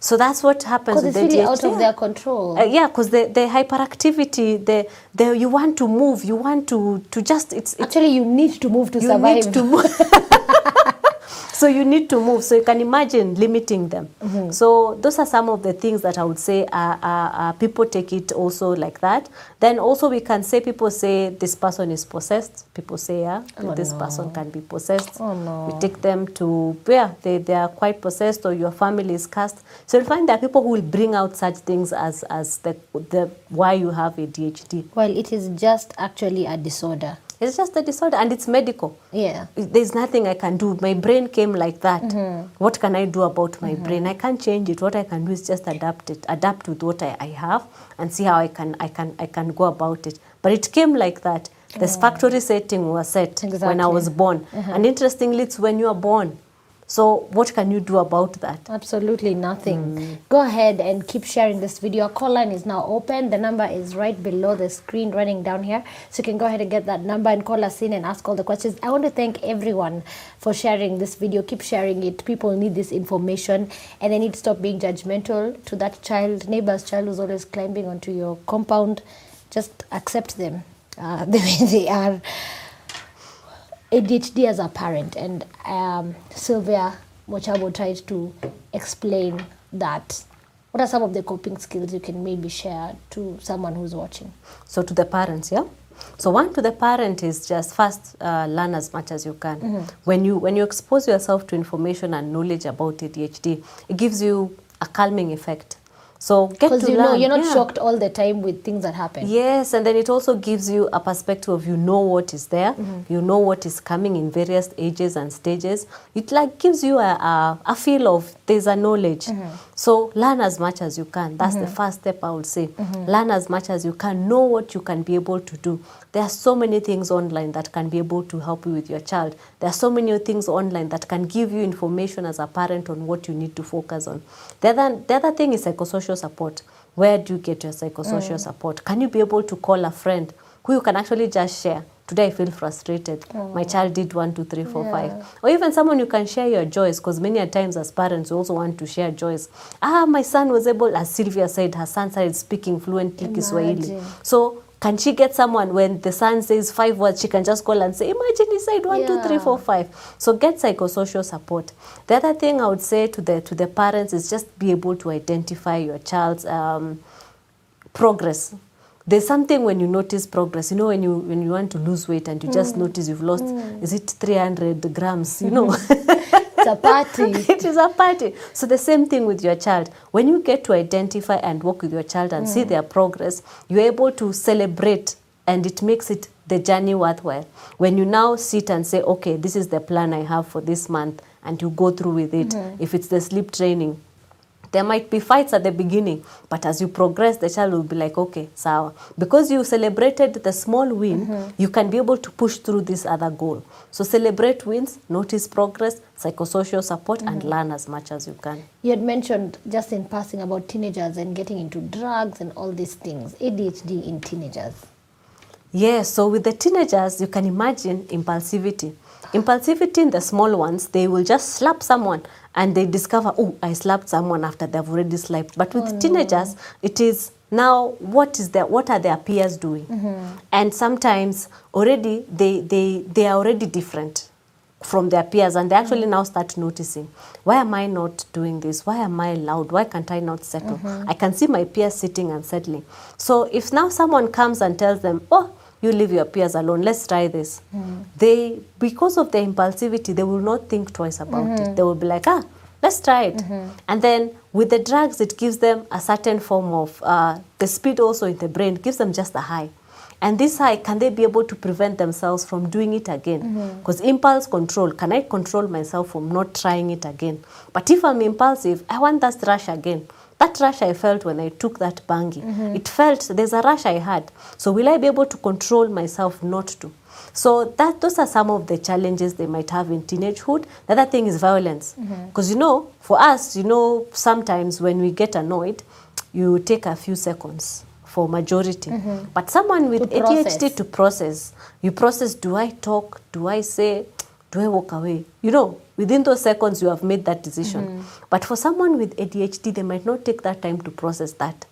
So that's what happens Because with it's the really out of their control. Uh, yeah, because the, the hyperactivity, the, the you want to move, you want to to just it's, it's Actually, you need to move to you survive. need to move. so you need to move. So you can imagine limiting them. Mm-hmm. So those are some of the things that I would say are, are, are people take it also like that. Then also we can say people say this person is possessed. People say yeah, oh, this person can be possessed. Oh, no. We take them to yeah, they, they are quite possessed or your family is cast. So you'll find there are people who will bring out such things as as the the why you have ADHD. well, it is just actually a disorder. It's just a disorder and it's medical. Yeah. There's nothing I can do. My brain came like that. What can I do about my brain? I can't change it. What I can do is just adapt it, adapt with what I, I have, and see how I can I can I can go about it. But it came like that. The factory setting was set when I was born, and interestingly, it's when you are born. So what can you do about that? Absolutely nothing. Go ahead and keep sharing this video. Our call line is now open. The number is right below the screen running down here. So you can go ahead and get that number and call us in and ask all the questions. I want to thank everyone for sharing this video. Keep sharing it. People need this information and they need to stop being judgmental to that child, neighbor's child who's always climbing onto your compound. Just accept them uh, the way they are. ADHD as a parent, and um, Sylvia Mochabo tried to explain that. What are some of the coping skills you can maybe share to someone who's watching? So to the parents, yeah. So one to the parent is just first uh, learn as much as you can. When you when you expose yourself to information and knowledge about ADHD, it gives you a calming effect. So get to you learn. know you're not yeah. shocked all the time with things that happen. Yes, and then it also gives you a perspective of you know what is there, mm-hmm. you know what is coming in various ages and stages. It like gives you a, a, a feel of there's a knowledge. Mm-hmm. So learn as much as you can. That's the mm-hmm. first step I would say. Learn as much as you can. Know what you can be able to do. There are so many things online that can be able to help you with your child. There are so many things online that can give you information as a parent on what you need to focus on. The other, the other thing is psychosocial support. Where do you get your psychosocial support? Can you be able to call a friend who you can actually just share? Today I feel frustrated. My child did one, two, three, four, five. Or even someone you can share your joys, because many a times as parents we also want to share joys. Ah, my son was able, as Sylvia said, her son started speaking fluently Kiswahili. So can she get someone when the son says five words, she can just call and say, imagine he said one, two, three, four, five. So get psychosocial support. The other thing I would say to the to the parents is just be able to identify your child's um, progress. there's something when you notice progress you know when you when you want to lose weight and you just Mm. notice you've lost Mm. is it 300 grams you know it's a party it is a party so the same thing with your child when you get to identify and work with your child and see Mm. their progress you're able to celebrate and it makes it the journey worthwhile when you now sit and say okay this is the plan i have for this month and you go through with it Mm. if it's the sleep training there might be fights at the beginning but as you progress the child will be like okay sawa because you celebrated the small win Mhm. you can be able to push through this other goal so celebrate wins notice progress psychosocial support and Mhm. learn as much as you can You had mentioned just in passing about teenagers and getting into drugs and all these things. ADHD in teenagers. Yes, so with the teenagers, you can imagine impulsivity. Impulsivity in the small ones, they will just slap someone and they discover, oh, I slapped someone after they've already slapped. But with Oh, no. teenagers, it is now what is their what are their peers doing? And sometimes already they, they, they are already different from their peers and they actually now start noticing why am i not doing this why am i loud why can't i not settle Mhm. i can see my peers sitting and settling so if now someone comes and tells them oh you leave your peers alone. Let's try this. They because of their impulsivity they will not think twice about Mhm. it they will be like ah let's try it. And then with the drugs it gives them a certain form of uh, the speed also in the brain gives them just a high. And this high can they be able to prevent themselves from doing it again? Mhm. because impulse control can i control myself from not trying it again? But if i'm impulsive i want that rush again that rush i felt when i took that bangi Mhm. it felt there's a rush i had. So will i be able to control myself not to? So that those are some of the challenges they might have in teenagehood. The other thing is violence. Because you know for us you know sometimes when we get annoyed you take a few seconds for majority. Mhm. but someone with To adhd process. to process you process do i talk? Do i say? Do i walk away? You know within those seconds you have made that decision Mhm. but for someone with adhd they might not take that time to process that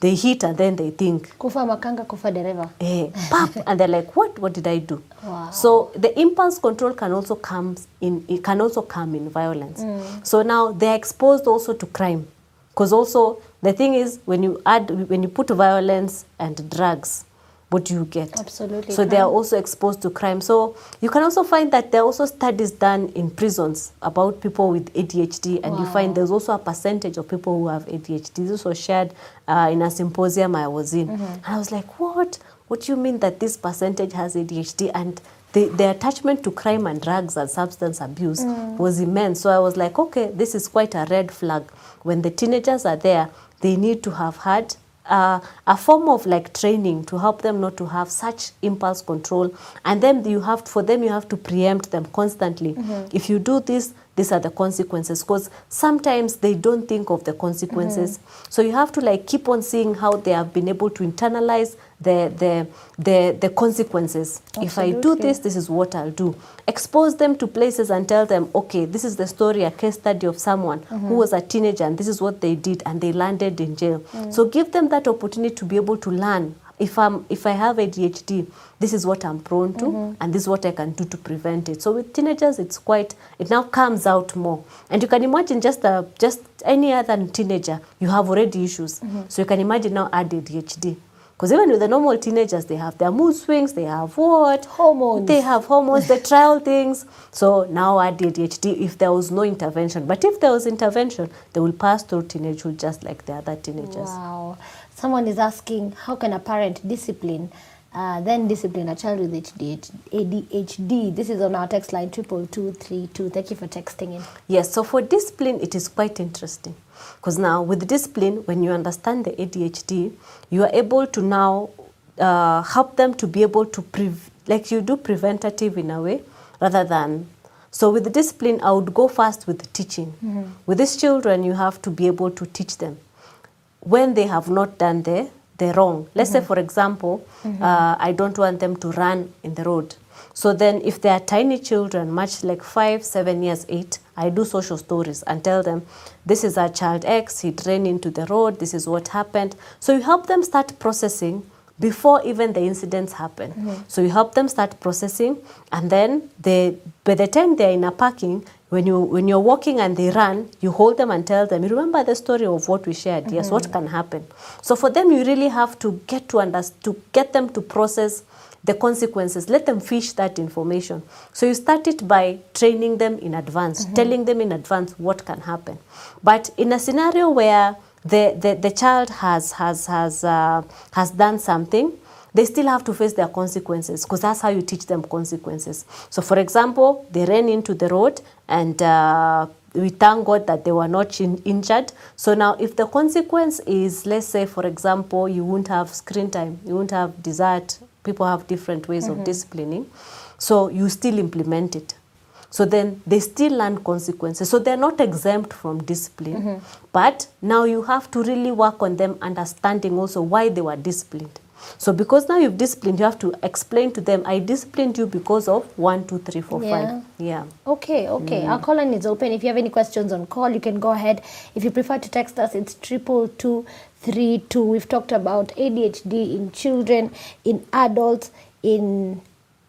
they hit and then they think Kufa makanga, kufa dereva. eh, pap, and they're like what what did i do Wow. so the impulse control can also come in it can also come in violence Mm. so now they're exposed also to crime because also the thing is when you add when you put violence and drugs what do you get? Absolutely. so they are also exposed to crime. So you can also find that there are also studies done in prisons about people with adhd and you find there's also a percentage of people who have adhd this was shared uh, in a symposium i was in. Mhm. and i was like what? What do you mean that this percentage has adhd and the, the attachment to crime and drugs and substance abuse Mm. was immense. So i was like okay this is quite a red flag. When the teenagers are there they need to have had uh, a form of like training to help them not to have such impulse control and then you have for them you have to preempt them constantly Mhm. if you do this these are the consequences because sometimes they don't think of the consequences. So you have to like keep on seeing how they have been able to internalize the the the, the consequences. If i do this this is what i'll do. Expose them to places and tell them okay this is the story a case study of someone Mhm. who was a teenager and this is what they did and they landed in jail. Mm. so give them that opportunity to be able to learn if i'm if i have adhd this is what i'm prone to Mhm. and this is what i can do to prevent it. So with teenagers it's quite it now comes out more. And you can imagine just a just any other teenager you have already issues. Mhm. so you can imagine now add adhd because even with the normal teenagers they have their mood swings they have what? Hormones. They have hormones they trial things. So now add adhd if there was no intervention. But if there was intervention they will pass through teenagehood just like the other teenagers. Wow. Someone is asking, how can a parent discipline, uh, then discipline a child with ADHD? This is on our text line, triple two three two. Thank you for texting in. Yes, so for discipline, it is quite interesting. Because now, with discipline, when you understand the ADHD, you are able to now uh, help them to be able to, prev- like you do preventative in a way, rather than. So, with discipline, I would go first with teaching. Mhm. With these children, you have to be able to teach them when they have not done the, the wrong. Let's say, Mhm. for example, Mhm. uh, I don't want them to run in the road. So then, if they are tiny children, much like five, seven years, eight, I do social stories and tell them, this is our child X, he ran into the road, this is what happened. So you help them start processing before even the incidents happen. Mhm. So you help them start processing, and then they, by the time they're in a parking, when you when you're walking and they run, you hold them and tell them, you remember the story of what we shared. Yes, what can happen. So for them, you really have to get to understand to get them to process the consequences. Let them fish that information. So you start it by training them in advance, telling them in advance what can happen. But in a scenario where the, the, the child has has has uh, has done something, they still have to face their consequences because that's how you teach them consequences. So, for example, they ran into the road and uh, we thank God that they were not in- injured. So now, if the consequence is, let's say, for example, you won't have screen time, you won't have dessert, people have different ways of disciplining. So you still implement it. So then they still learn consequences. So they're not exempt from discipline. But now you have to really work on them understanding also why they were disciplined. So because now you've disciplined, you have to explain to them, I disciplined you because of one, two, three, four, five. Yeah. Okay, Okay, Mm. Our call line is open. If you have any questions on call, you can go ahead. If you prefer to text us, it's triple two three two. We've talked about ADHD in children, in adults, in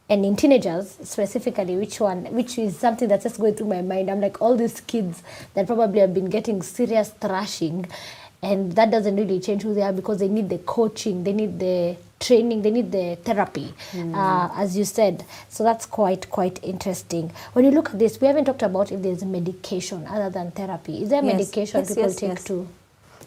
and in teenagers specifically. Which one? Which is something that's just going through my mind. I'm like all these kids that probably have been getting serious thrashing, and that doesn't really change who they are because they need the coaching, they need the training, they need the therapy, uh, as you said. So that's quite quite interesting. When you look at this, we haven't talked about if there's medication other than therapy. Is there Yes, medication yes, people yes, take yes. too?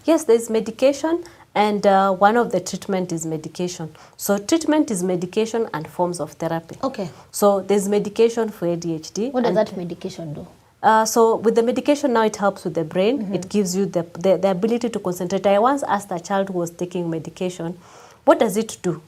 Yes, there's medication, and uh, one of the treatment is medication. So treatment is medication and forms of therapy. Okay. So there's medication for ADHD. What does that medication do? Uh, so with the medication now it helps with the brain. It gives you the, the the ability to concentrate. I once asked a child who was taking medication what does it do?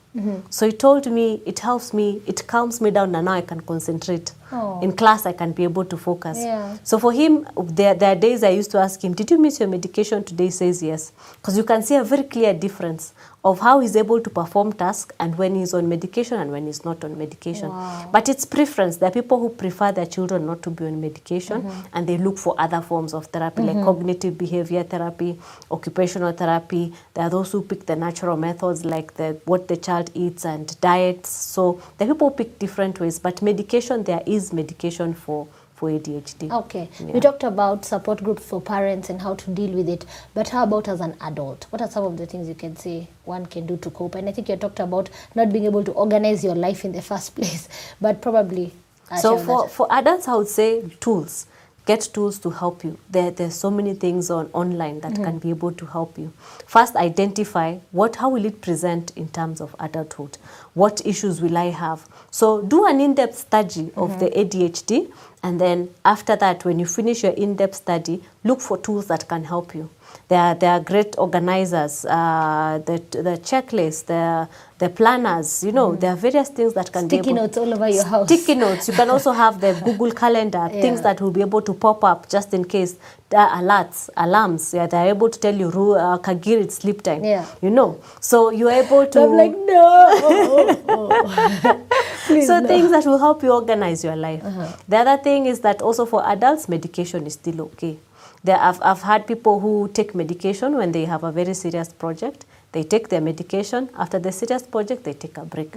So he told me it helps me it calms me down and now i can concentrate. Oh. in class i can be able to focus. Yeah. so for him there, there are days i used to ask him did you miss your medication? Today he says yes. Because you can see a very clear difference of how he's able to perform tasks and when he's on medication and when he's not on medication Wow. but it's preference. There are people who prefer their children not to be on medication mm-hmm. and they look for other forms of therapy like mm-hmm. cognitive behavior therapy, occupational therapy. There are those who pick the natural methods like the what the child eats and diets. So the people pick different ways, but medication there is medication for for ADHD. Okay. Yeah. We talked about support groups for parents and how to deal with it. But how about as an adult? What are some of the things you can say one can do to cope? And I think you talked about not being able to organize your life in the first place, but probably. So for, that. for adults, I would say tools. Get tools to help you. There, there's so many things on online that mm-hmm. can be able to help you. First, identify what how will it present in terms of adulthood. What issues will I have? So do an in-depth study of mm-hmm. the ADHD, and then after that, when you finish your in-depth study, look for tools that can help you. There are, there are great organizers, uh, the, the checklists, the, the planners, you know, there are various things that can Sticky be able notes all over your house. Sticky notes. You can also have the Google Calendar, things that will be able to pop up just in case. There are alerts, alarms. Yeah, they're able to tell you, "Ru- uh, Kagir, it's sleep time. Yeah. You know. So you're able to. I'm like, no. Please, so no. things that will help you organize your life. The other thing is that also for adults, medication is still okay. There, I've, I've had people who take medication when they have a very serious project. They take their medication. After the serious project, they take a break.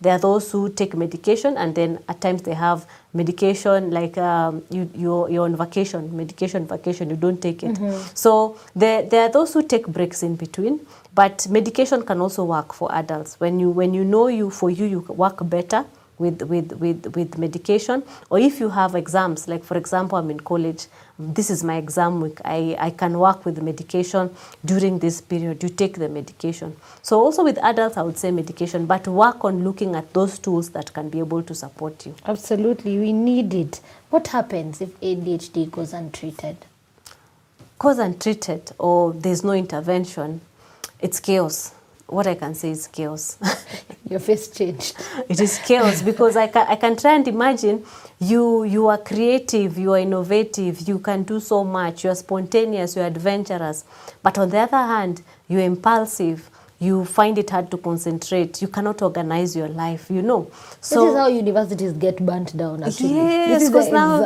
There are those who take medication and then at times they have medication like um, you, you're, you're on vacation, medication vacation, you don't take it. So there, there are those who take breaks in between. But medication can also work for adults. When you, when you know you, for you, you work better, with, with, with, with medication. Or if you have exams like for example i'm in college this is my exam week I, I can work with medication during this period. You take the medication. So also with adults i would say medication but work on looking at those tools that can be able to support you. Absolutely, we need it. What happens if ADHD goes untreated? cause untreated or there's no intervention it's chaos what i can say is chaos. Your face changed. it is chaos because I can, I can try and imagine you you are creative you are innovative you can do so much you are spontaneous you are adventurous. But on the other hand you're impulsive you find it hard to concentrate you cannot organize your life you know this is how universities get burnt down actually Yes, because now,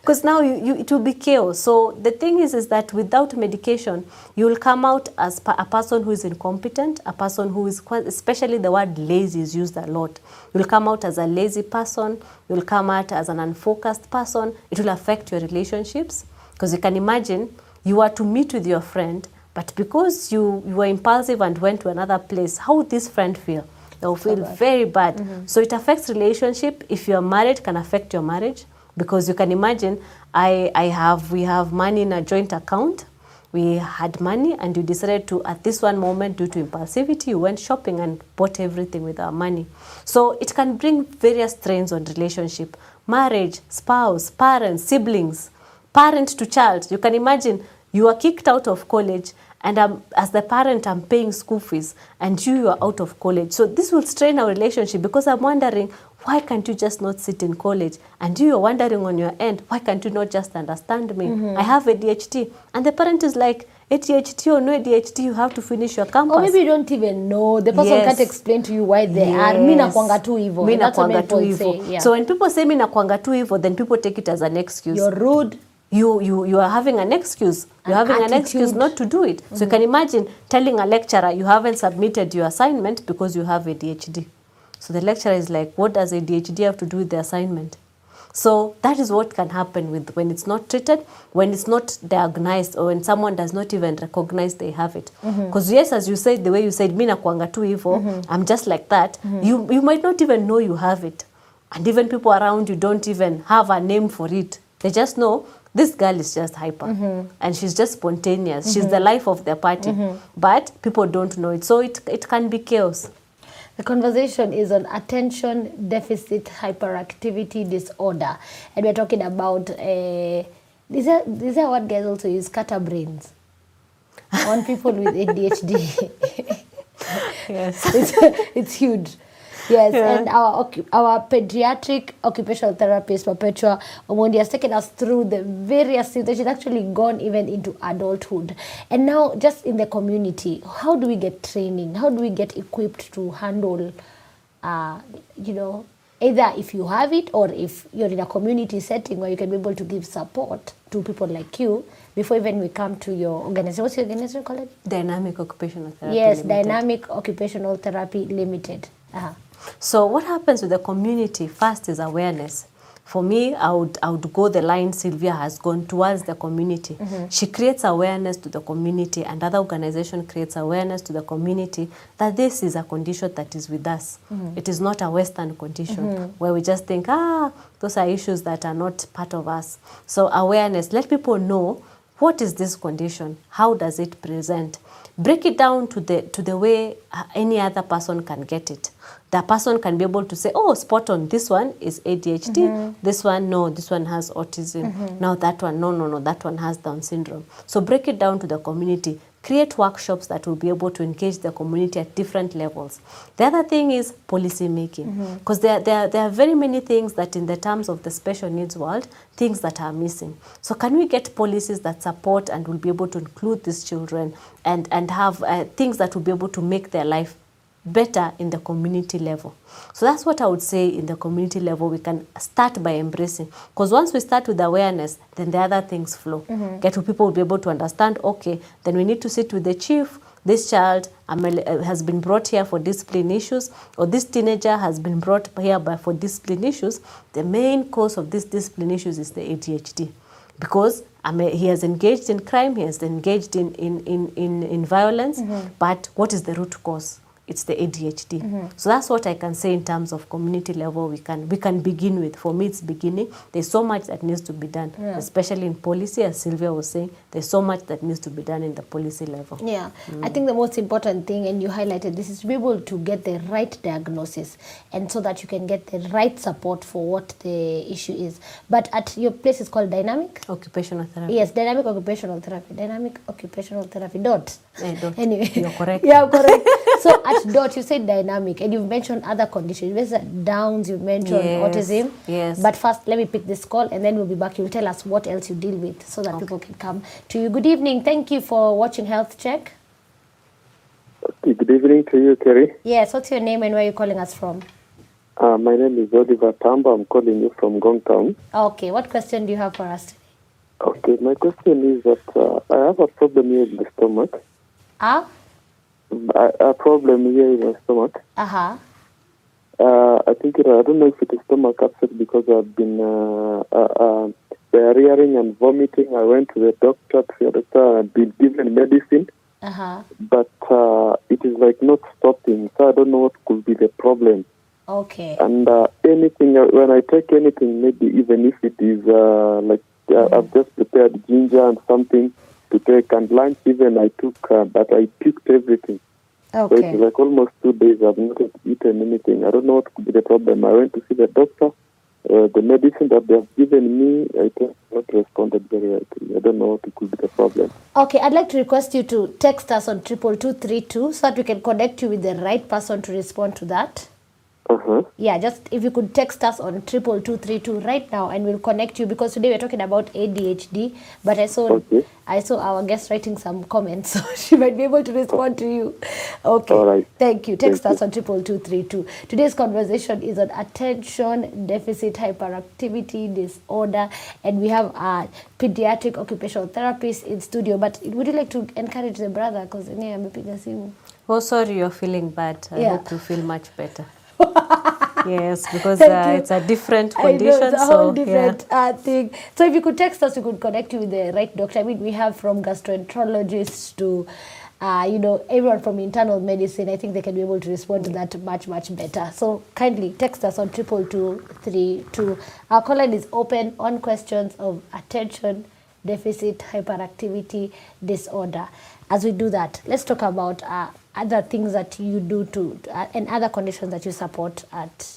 because now you, you, it will be chaos. So the thing is, is that without medication, you will come out as pa- a person who is incompetent, a person who is, especially the word lazy is used a lot. You'll come out as a lazy person. You'll come out as an unfocused person. It will affect your relationships because you can imagine you are to meet with your friend, but because you, you were impulsive and went to another place, how would this friend feel? They'll feel very bad. Mm-hmm. So it affects relationship. If you're married, can affect your marriage because you can imagine I, I have we have money in a joint account. We had money and you decided to at this one moment due to impulsivity you went shopping and bought everything with our money. So it can bring various strains on relationship, marriage, spouse, parents, siblings, parent to child. You can imagine you are kicked out of college and I'm, as the parent i'm paying school fees and you, you are out of college. So this will strain our relationship because i'm wondering why can't you just not sit in college? And you are wondering on your end why can't you not just understand me? Mhm. i have adhd and the parent is like adhd or no adhd you have to finish your campus. Or maybe you don't even know. The person Yes. can't explain to you why they are. Mi Yes. nakwanga tu hivo Mi nakwanga tu people yeah. so when people say mi nakwanga tu hivo then people take it as an excuse. You're rude you, you, you are having an excuse. You're An having an excuse not to do it. So you can imagine telling a lecturer you haven't submitted your assignment because you have adhd so the lecturer is like what does adhd have to do with the assignment? So that is what can happen with when it's not treated when it's not diagnosed or when someone does not even recognize they have it. Because yes as you said the way you said mi nakwanga tu hivo Mhm. i'm just like that Mhm. you, you might not even know you have it. And even people around you don't even have a name for it. They just know this girl is just hyper Mhm. and she's just spontaneous she's Mhm. the life of the party Mhm. but people don't know it so it, it can be chaos The conversation is on attention deficit hyperactivity disorder, and we're talking about uh, these are these are what guys also use scatterbrains on people with ADHD. yes, it's, it's huge. Yes, Yeah. and our our pediatric occupational therapist Perpetua Omondi has taken us through the various things. She's actually gone even into adulthood, and now just in the community, how do we get training? How do we get equipped to handle, uh, you know, either if you have it or if you're in a community setting where you can be able to give support to people like you before even we come to your organization. What's your organization called? dynamic occupational therapy yes, Limited. Dynamic Occupational Therapy Limited. Uh-huh. So what happens with the community first is awareness. For me, I would, I would go the line Sylvia has gone towards the community. Mhm. She creates awareness to the community and other organization creates awareness to the community that this is a condition that is with us. Mhm. It is not a Western condition Mhm. where we just think, ah, those are issues that are not part of us. So awareness, let people know what is this condition? How does it present? Break it down to the to the way any other person can get it. The person can be able to say, "Oh, spot on. This one is ADHD. Mhm. This one, no. This one has autism. Mhm. Now that one, no, no, no. That one has Down syndrome." So break it down to the community. Create workshops that will be able to engage the community at different levels. The other thing is policy making because there, there, there are very many things that in the terms of the special needs world things that are missing so can we get policies that support and will be able to include these children and, and have uh, things that will be able to make their life better in the community level. So that's what i would say in the community level we can start by embracing. Because once we start with awareness then the other things flow. Mhm. get to people will be able to understand okay then we need to sit with the chief. This child uh, has been brought here for discipline issues or this teenager has been brought here by for discipline issues. The main cause of these discipline issues is the adhd because I mean, he has engaged in crime he has engaged in, in, in, in, in violence Mhm. but what is the root cause it's the adhd Mhm. so that's what i can say in terms of community level we can we can begin with for me it's beginning there's so much that needs to be done Yeah. especially in policy as sylvia was saying there's so much that needs to be done in the policy level Yeah, I think the most important thing, and you highlighted this, is to be able to get the right diagnosis, and so that you can get the right support for what the issue is. But at your place is called Dynamic. occupational therapy Yes, Dynamic Occupational Therapy. Dynamic Occupational Therapy. Dot. Eh, dot. Anyway, You're correct. yeah, correct. so at Dot, you said dynamic, and you've mentioned other conditions. You mentioned Downs. You mentioned Yes, autism. yes. But first, let me pick this call, and then we'll be back. You'll tell us what else you deal with, so that people can come to you. Good evening. Thank you for watching Health Check. Good Good evening to you, Kerry. Yes, what's your name and where are you calling us from? Uh, my name is Oliver Tamba. I'm calling you from Gong Town. Okay, what question do you have for us today? Okay, my question is that uh, I have a problem here in the stomach. Ah? A, a problem here in my stomach. Uh-huh. Uh, I think it, I don't know if it is stomach upset because I've been uh, uh, uh, diarrheaing and vomiting. I went to the doctor to understand. I've been given medicine, Uh-huh. but uh, it is like not stopping. So I don't know what could be the problem. Okay. And uh, anything, uh, when I take anything, maybe even if it is uh, like uh, I've just prepared ginger and something to take, and lunch even I took, uh, but I picked everything. Okay. So it's like almost two days I've not eaten anything. I don't know what could be the problem. I went to see the doctor. Uh, the medicine that they have given me, I think not responded very well. I don't know what could be the problem. Okay, I'd like to request you to text us on triple two three two so that we can connect you with the right person to respond to that. Uh-huh. Yeah, just if you could text us on triple two three two right now, and we'll connect you because today we're talking about ADHD. But I saw Okay. I saw our guest writing some comments, so she might be able to respond to you. Okay. All right. Thank you. Text Thank us on triple two three two. Today's conversation is on attention deficit hyperactivity disorder, and we have a pediatric occupational therapist in studio. But would you like to encourage the brother because yeye amepiga simu? Oh, sorry, you're feeling bad. I Yeah. hope you feel much better. Yes, because uh, it's a different condition. know, it's a so whole different uh, thing. So if you could text us, we could connect you with the right doctor. I mean, we have from gastroenterologists to, uh, you know, everyone from internal medicine. I think they can be able to respond to that much, much better. So kindly text us on triple two three two. Our call line is open on questions of attention deficit hyperactivity disorder. As we do that, let's talk about uh, other things that you do to uh, and other conditions that you support at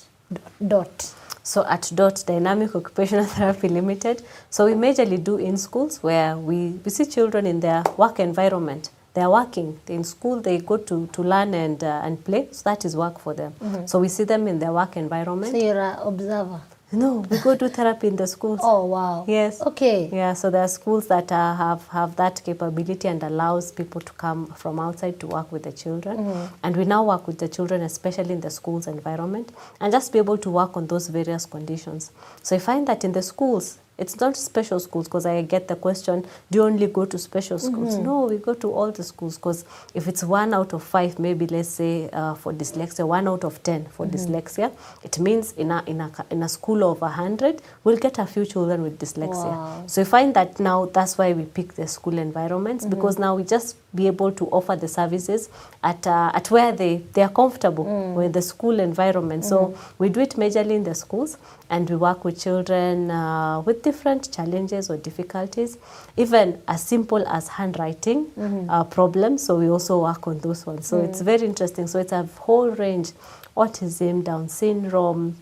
DOT. So at DOT Dynamic Occupational Therapy Limited, so we majorly do in schools where we, we see children in their work environment. They're working They're in school. They go to, to learn and uh, and play. So that is work for them. Mhm. So we see them in their work environment. So you're an observer. No, we go do therapy in the schools. Oh wow. Yes. Okay. Yeah, so there are schools that uh, have have that capability and allows people to come from outside to work with the children. Mhm. And we now work with the children, especially in the schools environment, and just be able to work on those various conditions. So I find that in the schools, it's not special schools because I get the question, do you only go to special schools? Mhm. No, we go to all the schools because if it's one out of five, maybe let's say uh, for dyslexia, one out of ten for Mhm. dyslexia, it means in a, in a, in a school of 100, we'll get a few children with dyslexia. Wow. So we find that now that's why we pick the school environments Mhm. because now we just be able to offer the services at, uh, at where they, they are comfortable Mm. with the school environment. So Mhm. we do it majorly in the schools and we work with children uh, with different challenges or difficulties, even as simple as handwriting Mhm. uh, problems. So we also work on those ones. So it's Mm. very interesting. So it's a whole range autism, Down syndrome,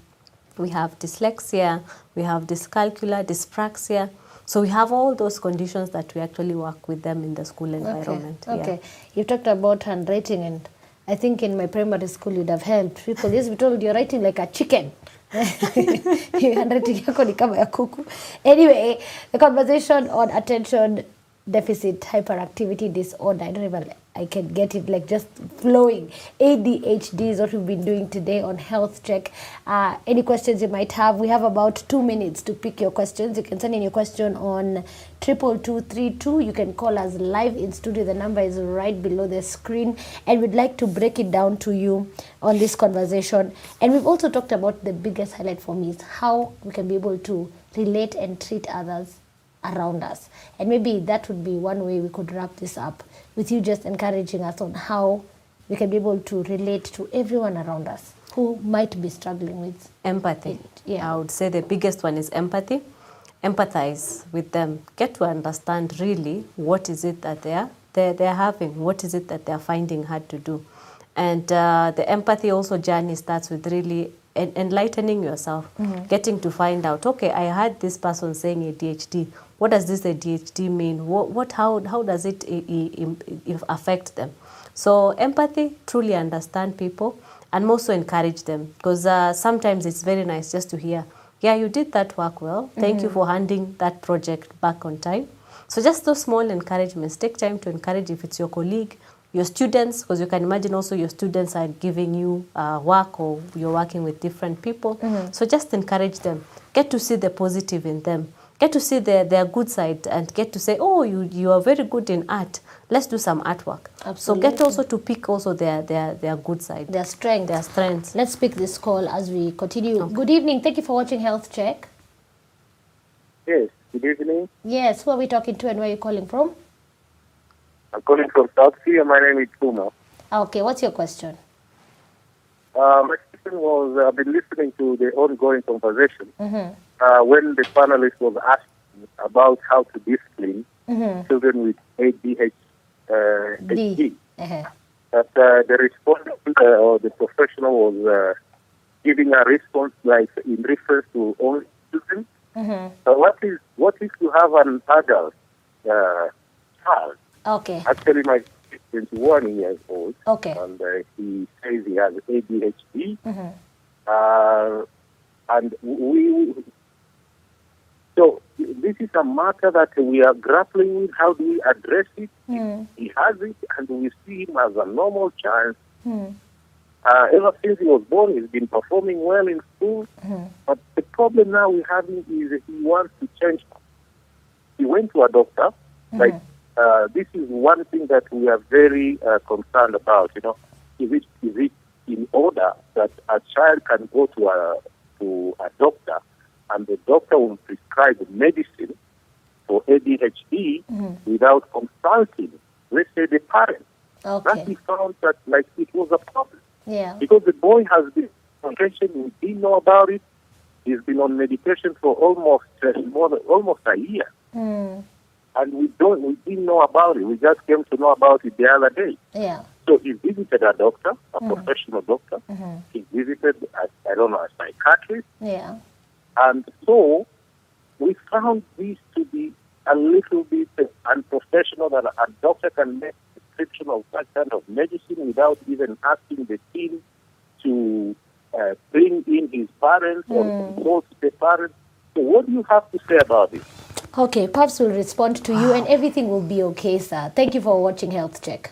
we have dyslexia, we have dyscalculia, dyspraxia. So we have all those conditions that we actually work with them in the school environment. Okay. yeah. okay. You talked about handwriting, and I think in my primary school you'd have helped. People to be told you're writing like a chicken. Your handwriting yako ni kama ya kuku. Anyway, the conversation on attention deficit hyperactivity disorder. I don't even I can get it like just flowing. ADHD is what we've been doing today on health check. Uh, any questions you might have, we have about two minutes to pick your questions. You can send in your question on triple two three two. You can call us live in studio. The number is right below the screen, and we'd like to break it down to you on this conversation. And we've also talked about the biggest highlight for me is how we can be able to relate and treat others around us. And maybe that would be one way we could wrap this up with you just encouraging us on how we can be able to relate to everyone around us who might be struggling with Empathy. Yeah. I would say the biggest one is empathy. Empathize with them. Get to understand really what is it that they are they're, they're having, what is it that they're finding hard to do. And uh, the empathy also journey starts with really en- enlightening yourself, Mhm. getting to find out, okay, I heard this person saying ADHD. What does this ADHD mean? What, what how, how does it affect them? So empathy, truly understand people and also encourage them because uh, sometimes it's very nice just to hear, yeah, you did that work well. Thank you Mhm. for handing that project back on time. So just those small encouragements. Take time to encourage if it's your colleague your students, because you can imagine also your students are giving you uh, work or you're working with different people. Mhm. So just encourage them. Get to see the positive in them. Get to see their, their good side and get to say, oh, you, you are very good in art. Let's do some artwork. Absolutely. So get also to pick also their, their, their good side. Their strength. Their strengths. Let's pick this call as we continue. Good evening. Thank you for watching Health Check. Yes, good evening. Yes, who are we talking to and where are you calling from? I'm calling from South Korea. My name is Puma. Okay, what's your question? Uh, my question was I've been listening to the ongoing conversation Mm-hmm. uh, when the panelist was asking about how to discipline Mm-hmm. children with ADHD. Uh. Uh-huh. That uh, the respondent uh, or the professional was uh, giving a response like in reference to only children. Mm-hmm. So what is what if you have an adult uh, child? Okay. Actually, my son is 21 years old. Okay. And uh, he says he has ADHD. Mm-hmm. Uh, and we, so this is a matter that we are grappling with. How do we address it? Mm. He has it, and we see him as a normal child. Mm. Uh, ever since he was born, he's been performing well in school. Mhm. But the problem now we're having is that he wants to change. He went to a doctor. Like uh, this is one thing that we are very uh, concerned about. You know, is it is it in order that a child can go to a to a doctor and the doctor will prescribe medicine for ADHD Mhm. without consulting, let's say the parent. That Okay. we found that like it was a problem Yeah. because the boy has been on medication. We didn't know about it. He's been on medication for almost uh, more than almost a year, Mm. And we don't we didn't know about it. We just came to know about it the other day. Yeah. So he visited a doctor, a Mhm. professional doctor. Mhm. He visited, a, I don't know, a psychiatrist, Yeah. and so we found this to be a little bit unprofessional that a doctor can make a prescription of that kind of medicine without even asking the teen to uh, bring in his parents or Mm. consult the parents. So what do you have to say about this? Okay, Pops will respond to you ah. and everything will be okay, sir. Thank you for watching Health Check.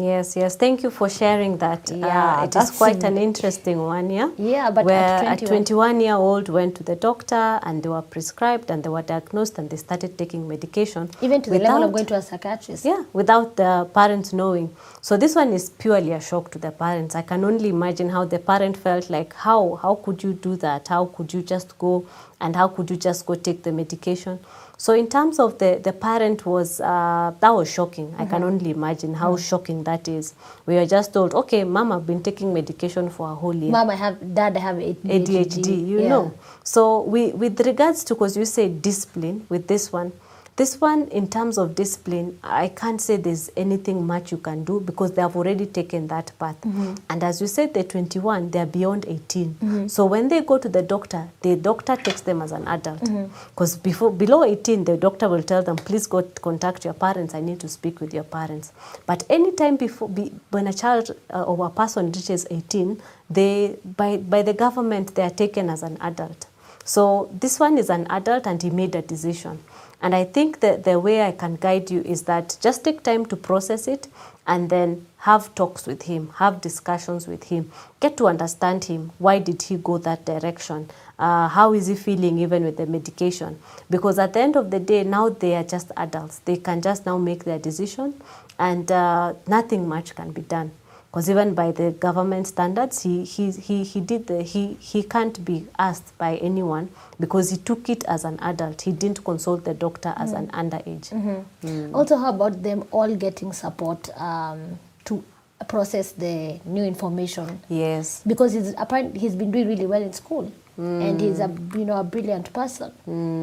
Yes, yes. Thank you for sharing that. Yeah, uh, it is quite an interesting one, yeah. Yeah, but where at a 21 21-year-old went to the doctor and they were prescribed and they were diagnosed and they started taking medication. Even to the level of without- going to a psychiatrist. Yeah, without the parents knowing. So this one is purely a shock to the parents. I can only imagine how the parent felt like, how how could you do that? How could you just go and how could you just go take the medication? So in terms of the the parent was uh, that was shocking. I can Mhm. only imagine how Mhm. shocking that is. We were just told, okay, mom, I've been taking medication for a whole year. Mom, I have, dad, I have ADHD. ADHD, you Yeah. know. So we, with regards to, because you say discipline with this one, this one in terms of discipline, I can't say there's anything much you can do because they have already taken that path. Mhm. And as you said, they're 21, they're beyond 18. Mhm. So when they go to the doctor, the doctor takes them as an adult. Mhm. Because before below 18, the doctor will tell them, please go contact your parents. I need to speak with your parents. But anytime before, be, when a child uh, or a person reaches 18, they by by the government they are taken as an adult. So this one is an adult and he made a decision. And I think that the way I can guide you is that just take time to process it and then have talks with him, have discussions with him, get to understand him. Why did he go that direction? Uh, how is he feeling even with the medication? Because at the end of the day, now they are just adults. They can just now make their decision and uh, nothing much can be done because even by the government standards he, he, he, he did the, he, he can't be asked by anyone because he took it as an adult he didn't consult the doctor as an underage Mhm. Mm. Also, how about them all getting support um, to process the new information? Yes. Because he's apparently he's been doing really well in school, and he's a you know a brilliant person.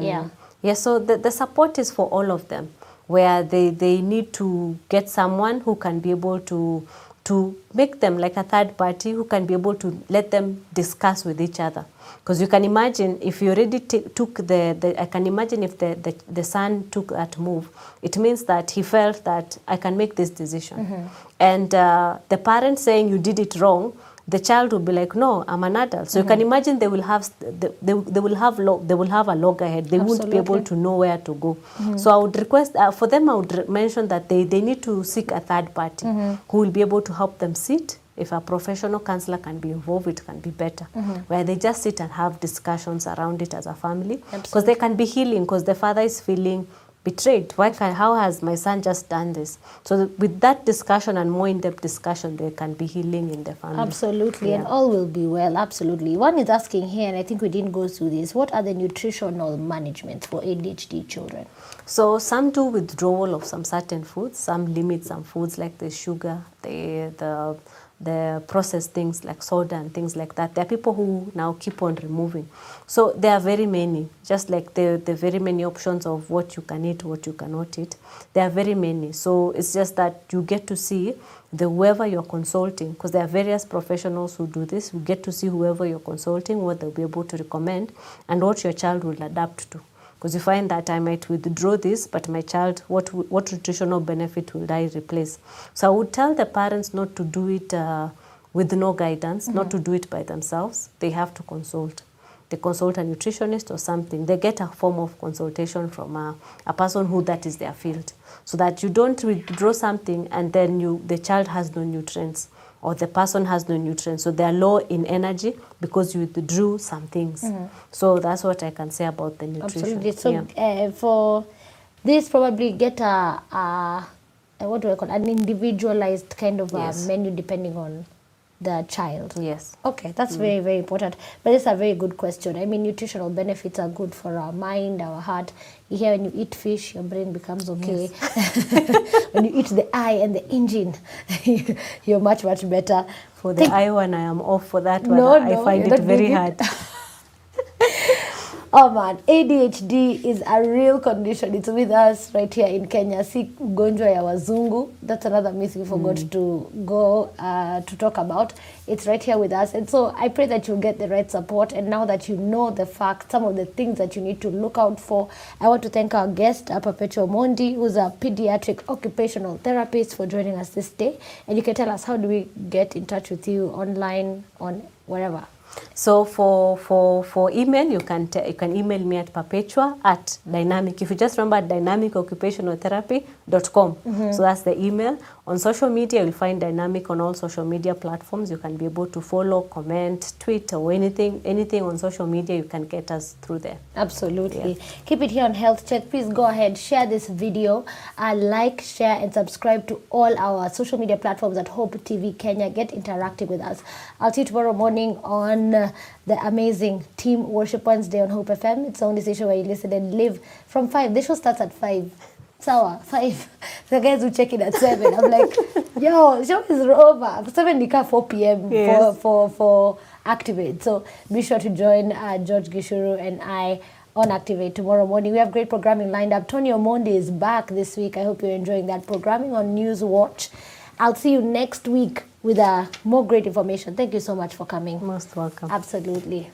Yeah. Yeah, so the, the support is for all of them, where they, they need to get someone who can be able to to make them like a third party who can be able to let them discuss with each other. Because you can imagine if you already took the, the, I can imagine if the, the, the son took that move, it means that he felt that I can make this decision. Mhm. And uh, the parent saying you did it wrong, the child will be like, no, I'm an adult. So you can imagine they will have they, they, they will have lo- they will have a loggerhead. They won't be able to know where to go. So I would request uh, for them. I would mention that they, they need to seek a third party who will be able to help them sit. If a professional counselor can be involved, it can be better. Where they just sit and have discussions around it as a family, because they can be healing. Because the father is feeling betrayed. Why can, how has my son just done this? So th- with that discussion and more in-depth discussion, there can be healing in the family. Absolutely, and all will be well. Absolutely. One is asking here, and I think we didn't go through this. What are the nutritional management for ADHD children? So some do withdrawal of some certain foods. Some limit some foods like the sugar, the the the processed things like soda and things like that. There are people who now keep on removing. So there are very many, just like the the very many options of what you can eat, what you cannot eat. There are very many. So it's just that you get to see the whoever you're consulting, because there are various professionals who do this. You get to see whoever you're consulting, what they'll be able to recommend, and what your child will adapt to because you find that I might withdraw this, but my child, what what nutritional benefit will I replace? So I would tell the parents not to do it uh, with no guidance, not to do it by themselves. They have to consult. They consult a nutritionist or something. They get a form of consultation from a, a person who that is their field, so that you don't withdraw something and then you the child has no nutrients or the person has no nutrients. So they are low in energy because you withdrew some things. So that's what I can say about the nutrition. Absolutely. So Yeah. uh, for this, probably get a, a, what do I call an individualized kind of Yes. a menu depending on the child. Yes. Okay, that's very very important. But it's a very good question. I mean, nutritional benefits are good for our mind, our heart. You hear when you eat fish, your brain becomes okay. when you eat the eye and the engine, you're much much better. For the Think- eye one, I am off for that one. No, I no, find it very hard. Oh man, ADHD is a real condition. It's with us right here in Kenya. Si ugonjwa ya wazungu. That's another myth we forgot to go uh, to talk about. It's right here with us. And so I pray that you'll get the right support. And now that you know the fact, some of the things that you need to look out for, I want to thank our guest, uh, Perpetual Mondi, who's a pediatric occupational therapist, for joining us this day. And you can tell us how do we get in touch with you online, on wherever. So for for for email, you can you can email me at perpetua at dynamic. If you just remember dynamicoccupationaltherapy.com. So that's the email. On social media, you'll find dynamic on all social media platforms. You can be able to follow, comment, tweet, or anything anything on social media. You can get us through there. Absolutely. Keep it here on Health Check. Please go ahead, share this video, uh, like, share, and subscribe to all our social media platforms at Hope TV Kenya. Get interactive with us. I'll see you tomorrow morning on uh, the amazing Team Worship Wednesday on Hope FM. It's the only station where you listen and live from 5. The show starts at 5. Sawa, five The guys who check in at seven I'm like, yo, show is over. seven nika 4 p.m. Yes. for, for, for Activate. So be sure to join uh, George Gishuru and I on Activate tomorrow morning. We have great programming lined up. Tony Omondi is back this week. I hope you're enjoying that programming on News Watch. I'll see you next week with uh, more great information. Thank you so much for coming. Most welcome. Absolutely.